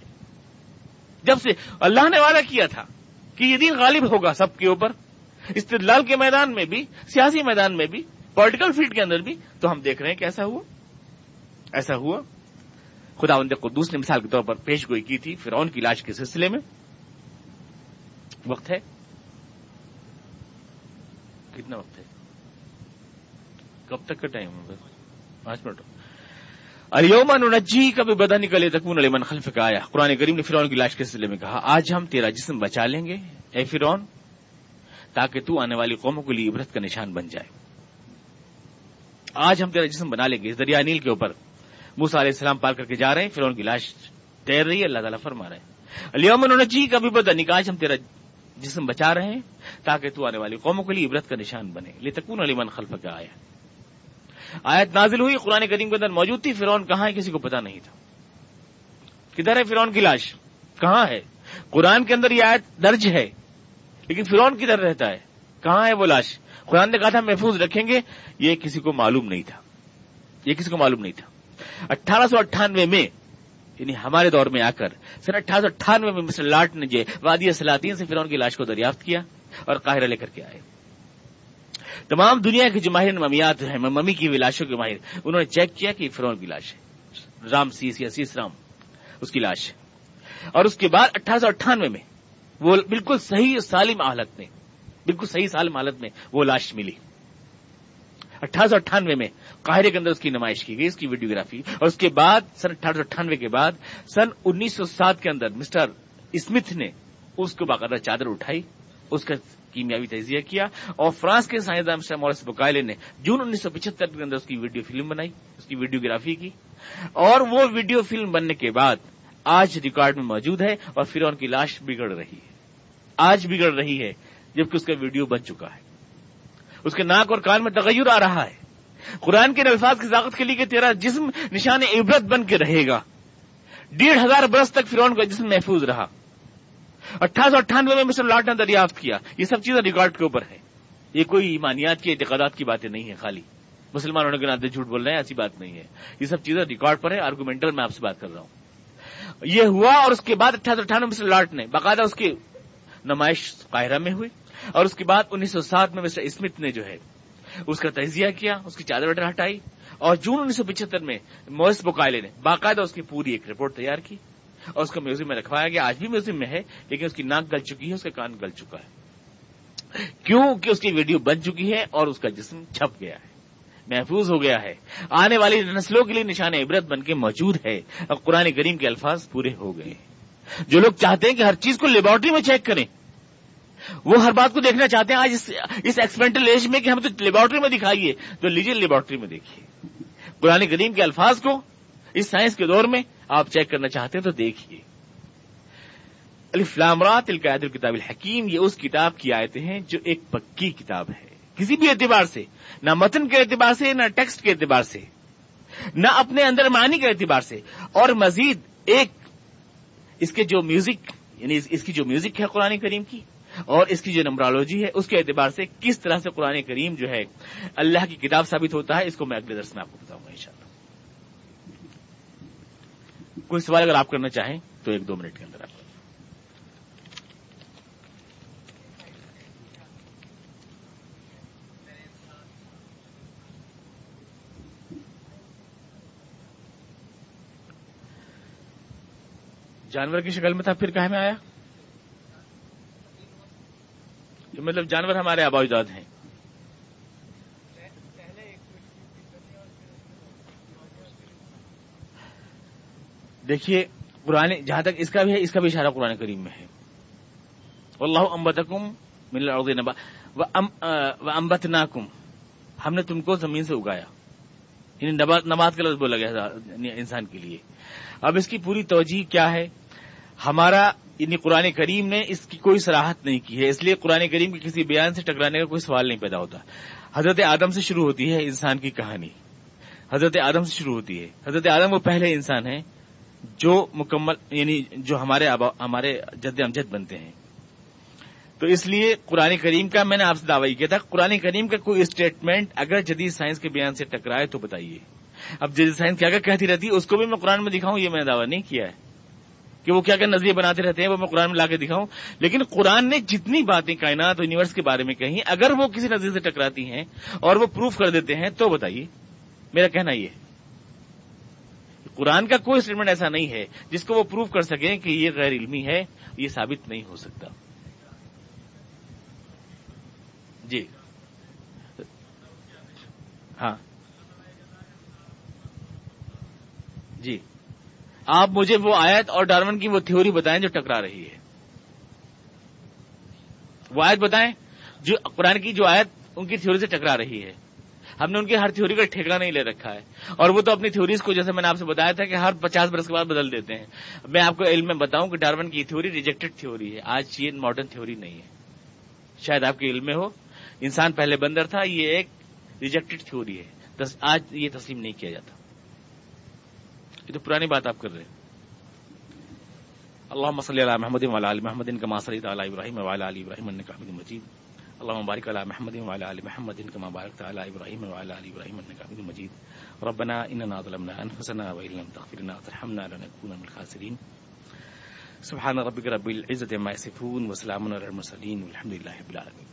جب سے اللہ نے وعدہ کیا تھا کہ یہ دن غالب ہوگا سب کے اوپر، استدلال کے میدان میں بھی، سیاسی میدان میں بھی پولیٹیکل فیلڈ کے اندر بھی، تو ہم دیکھ رہے ہیں کہ ایسا ہوا۔ ایسا ہوا۔ خدا بند قدوس نے مثال کے طور پر پیش گوئی کی تھی فرعون کی لاش کے سلسلے میں۔ وقت ہے۔ کتنا وقت ہے؟ کب تک کا ٹائم ہوگا؟ پانچ منٹ۔ الیومن نجی کبھی بدا نکلے تکون علی من خلف کا آیا قرآن کریم نے فرعون کی لاش کے سلسلے میں کہا، آج ہم تیرا جسم بچا لیں گے۔ اے فرعون، تاکہ تو آنے والی قوموں کے لیے عبرت کا نشان بن جائے۔ آج ہم تیرا جسم بنا لیں گے۔ دریا نیل کے اوپر موسا علیہ السلام پار کر کے جا رہے ہیں۔ فرعون کی لاش تیر رہی ہے۔ اللہ تعالیٰ فرما رہے ہیں۔ الیومن نجی کبھی بدا نکاج ہم تیرا جسم بچا رہے ہیں۔ تاکہ تو آنے والی قوموں کے لیے عبرت کا نشان بنے۔ لے تکون علی من خلف کا آیا آیت نازل ہوئی قرآن کریم کے اندر موجود تھی فرون کہاں ہے کسی کو پتا نہیں تھا۔ کدھر ہے فرون کی لاش؟ کہاں ہے؟ قرآن کے اندر یہ آیت درج ہے، لیکن فرون کدھر رہتا ہے؟ کہاں ہے وہ لاش؟ قرآن نے کہا تھا محفوظ رکھیں گے، یہ کسی کو معلوم نہیں تھا۔ یہ کسی کو معلوم نہیں تھا۔ اٹھارہ سو اٹھانوے میں یعنی ہمارے دور میں آ کر، سن اٹھارہ سو اٹھانوے میں مسٹر لاٹ نے جو وادی سلاطین سے فرون کی لاش کو دریافت کیا۔ اور قاہرہ لے کر کے آئے۔ تمام دنیا کے جو ماہر ممیات ہیں ممی کی لاشوں کے ماہر، انہوں نے چیک کیا کہ فرون کی لاش ہے۔ رام سیس یا سیس رام، اس کی لاش ہے۔ اور اس کے بعد اٹھارہ سو اٹھانوے میں وہ بالکل صحیح سالم حالت میں، بالکل صحیح سالم حالت میں وہ لاش ملی۔ اٹھارہ سو اٹھانوے میں قاہرے کے اندر اس کی نمائش کی گئی، اس کی ویڈیوگرافی۔ اور اس کے بعد، سن اٹھارہ سو اٹھانوے کے بعد، سن انیس سو سات کے اندر مسٹر اسمتھ نے اس کو باقاعدہ چادر اٹھائی۔ اس کا کیمیاوی تجزیہ کیا اور فرانس کے سائنسدان مسٹر مورس بکائلے نے جون انیس سو پچہتر کے اندر اس کی ویڈیو فلم بنائی، اس کی ویڈیوگرافی کی اور وہ ویڈیو فلم بننے کے بعد آج ریکارڈ میں موجود ہے اور پھر ان کی لاش بگڑ رہی ہے۔ آج بگڑ رہی ہے، جبکہ اس کا ویڈیو بن چکا ہے۔ اس کے ناک اور کان میں تغیر آ رہا ہے۔ قرآن کے الفاظ کی طاقت کے لیے کہ تیرا جسم نشان عبرت بن کے رہے گا۔ ڈیڑھ ہزار برس تک فرون کا جسم محفوظ رہا۔ اٹھارہ سو اٹھانوے میں مسٹر لاٹ نے دریافت کیا۔ یہ سب چیزیں ریکارڈ کے اوپر ہے یہ کوئی ایمانیات کی اعتقادات کی باتیں نہیں ہیں خالی۔ مسلمانوں نے ناطے جھوٹ بول رہے ہیں ایسی بات نہیں ہے۔ یہ سب چیزیں ریکارڈ پر ہے آرگومنٹل میں آپ سے بات کر رہا ہوں۔ یہ ہوا اور اس کے بعد اٹھارہ سو اٹھانوے مسٹر لاٹ نے۔ باقاعدہ اس کی نمائش قاہرہ میں ہوئی اور اس کے بعد انیس سو سات میں مسٹر اسمتھ نے جو ہے اس کا تجزیہ کیا، اس کی چادر وٹر ہٹائی اور جون انیس سو پچہتر میں موس بکائلے نے باقاعدہ اس کی پوری ایک رپورٹ تیار کی۔ اور اس کو میوزیم میں رکھوایا گیا، آج بھی میوزیم میں ہے، لیکن اس کی ناک گل چکی ہے، اس کا کان گل چکا ہے۔ کیوں کہ اس کی ویڈیو بن چکی ہے اور اس کا جسم چھپ گیا ہے، محفوظ ہو گیا ہے۔ آنے والی نسلوں کے لیے نشان عبرت بن کے موجود ہے۔ اور قرآن کریم کے الفاظ پورے ہو گئے جو لوگ چاہتے ہیں کہ ہر چیز کو لیبورٹری میں چیک کریں، وہ ہر بات کو دیکھنا چاہتے ہیں۔ آج اس ایکسپینٹل ایج میں کہ ہم تو لیبورٹری میں دکھائیے، تو لیجیے لیبورٹری میں دیکھیے۔ قرآن کریم کے الفاظ کو، اس سائنس کے دور میں آپ چیک کرنا چاہتے ہیں تو دیکھیے۔ الفلامرات القاعد الکتاب الحکیم، یہ اس کتاب کی آیتیں ہیں جو ایک پکی کتاب ہے۔ کسی بھی اعتبار سے، نہ متن کے اعتبار سے، نہ ٹیکسٹ کے اعتبار سے، نہ اپنے اندر معنی کے اعتبار سے۔ اور مزید ایک، اس کے جو میوزک یعنی اس کی جو میوزک ہے قرآن کریم کی، اور اس کی جو نمبرالوجی ہے، اس کے اعتبار سے کس طرح سے قرآن کریم جو ہے اللہ کی کتاب ثابت ہوتا ہے، اس کو میں اگلے درس میں آپ کو بتاؤں گا انشاءاللہ۔ کوئی سوال اگر آپ کرنا چاہیں تو ایک دو منٹ کے اندر آپ جانور کی شکل میں تھا، پھر کہاں میں آیا؟ مطلب جانور ہمارے آبا اجاد ہیں۔ دیکھیے، قرآن، جہاں تک اس کا بھی ہے، اس کا بھی اشارہ قرآن کریم میں ہے۔ اللہ امبتکم مل امبت ناکم ہم نے تم کو زمین سے اگایا۔ یعنی نبات کا لفظ بولا گیا یعنی انسان کے لیے۔ اب اس کی پوری توجہ کیا ہے؟ ہمارا یعنی قرآن کریم نے اس کی کوئی سراہت نہیں کی ہے۔ اس لیے قرآن کریم کے کسی بیان سے ٹکرانے کا کوئی سوال نہیں پیدا ہوتا۔ حضرت آدم سے شروع ہوتی ہے انسان کی کہانی۔ حضرت آدم سے شروع ہوتی ہے۔ حضرت آدم وہ پہلے انسان ہیں۔ جو مکمل یعنی جو ہمارے ہمارے جد امجد بنتے ہیں۔ تو اس لیے قرآن کریم کا میں نے آپ سے دعوی کیا تھا، قرآن کریم کا کوئی اسٹیٹمنٹ اگر جدید سائنس کے بیان سے ٹکرائے تو بتائیے۔ اب جدید سائنس کیا کیا کہتی رہتی؟ ہے اس کو بھی میں قرآن میں دکھاؤں، یہ میں نے دعویٰ نہیں کیا ہے۔ کہ وہ کیا کیا نظریے بناتے رہتے ہیں، وہ میں قرآن میں لا کے دکھاؤں۔ لیکن قرآن نے جتنی باتیں کائنات یونیورس کے بارے میں کہیں، اگر وہ کسی نظریے سے ٹکراتی ہیں اور وہ پروف کر دیتے ہیں تو بتائیے۔ میرا کہنا یہ قرآن کا کوئی اسٹیٹمنٹ ایسا نہیں ہے جس کو وہ پروف کر سکیں کہ یہ غیر علمی ہے، یہ ثابت نہیں ہو سکتا۔ جی۔ ہاں۔ جی۔ آپ مجھے وہ آیت اور ڈارون کی وہ تھیوری بتائیں جو ٹکرا رہی ہے۔ وہ آیت بتائیں جو قرآن کی جو آیت ان کی تھیوری سے ٹکرا رہی ہے۔ ہم نے ان کی ہر تھیوری کا ٹھیکہ نہیں لے رکھا ہے۔ اور وہ تو اپنی تھیوریز کو جیسے میں نے آپ سے بتایا تھا کہ ہر پچاس برس کے بعد بدل دیتے ہیں۔ میں آپ کو علم میں بتاؤں کہ ڈارون کی تھیوری ریجیکٹڈ تھیوری ہے۔ آج یہ ماڈرن تھیوری نہیں ہے۔ شاید آپ کے علم میں ہو۔ انسان پہلے بندر تھا، یہ ایک ریجیکٹڈ تھیوری ہے۔ آج یہ تسلیم نہیں کیا جاتا۔ یہ تو پرانی بات آپ کر رہے ہیں۔ اللہ مسلی علیہ محمد علی محمد ان کا ماسری تعلیٰ ابراہیم والا علی ابراہیم کا مجید۔ اللهم بارك على محمد وعلى ال محمد كما باركت على ابراهيم وعلى ال ابراهيم انك حميد مجيد ربنا اننا ظلمنا انفسنا وان لم تغفر لنا وترحمنا لنكون من الخاسرين سبحان ربك رب العزه عما يصفون وسلام على المرسلين والحمد لله رب العالمين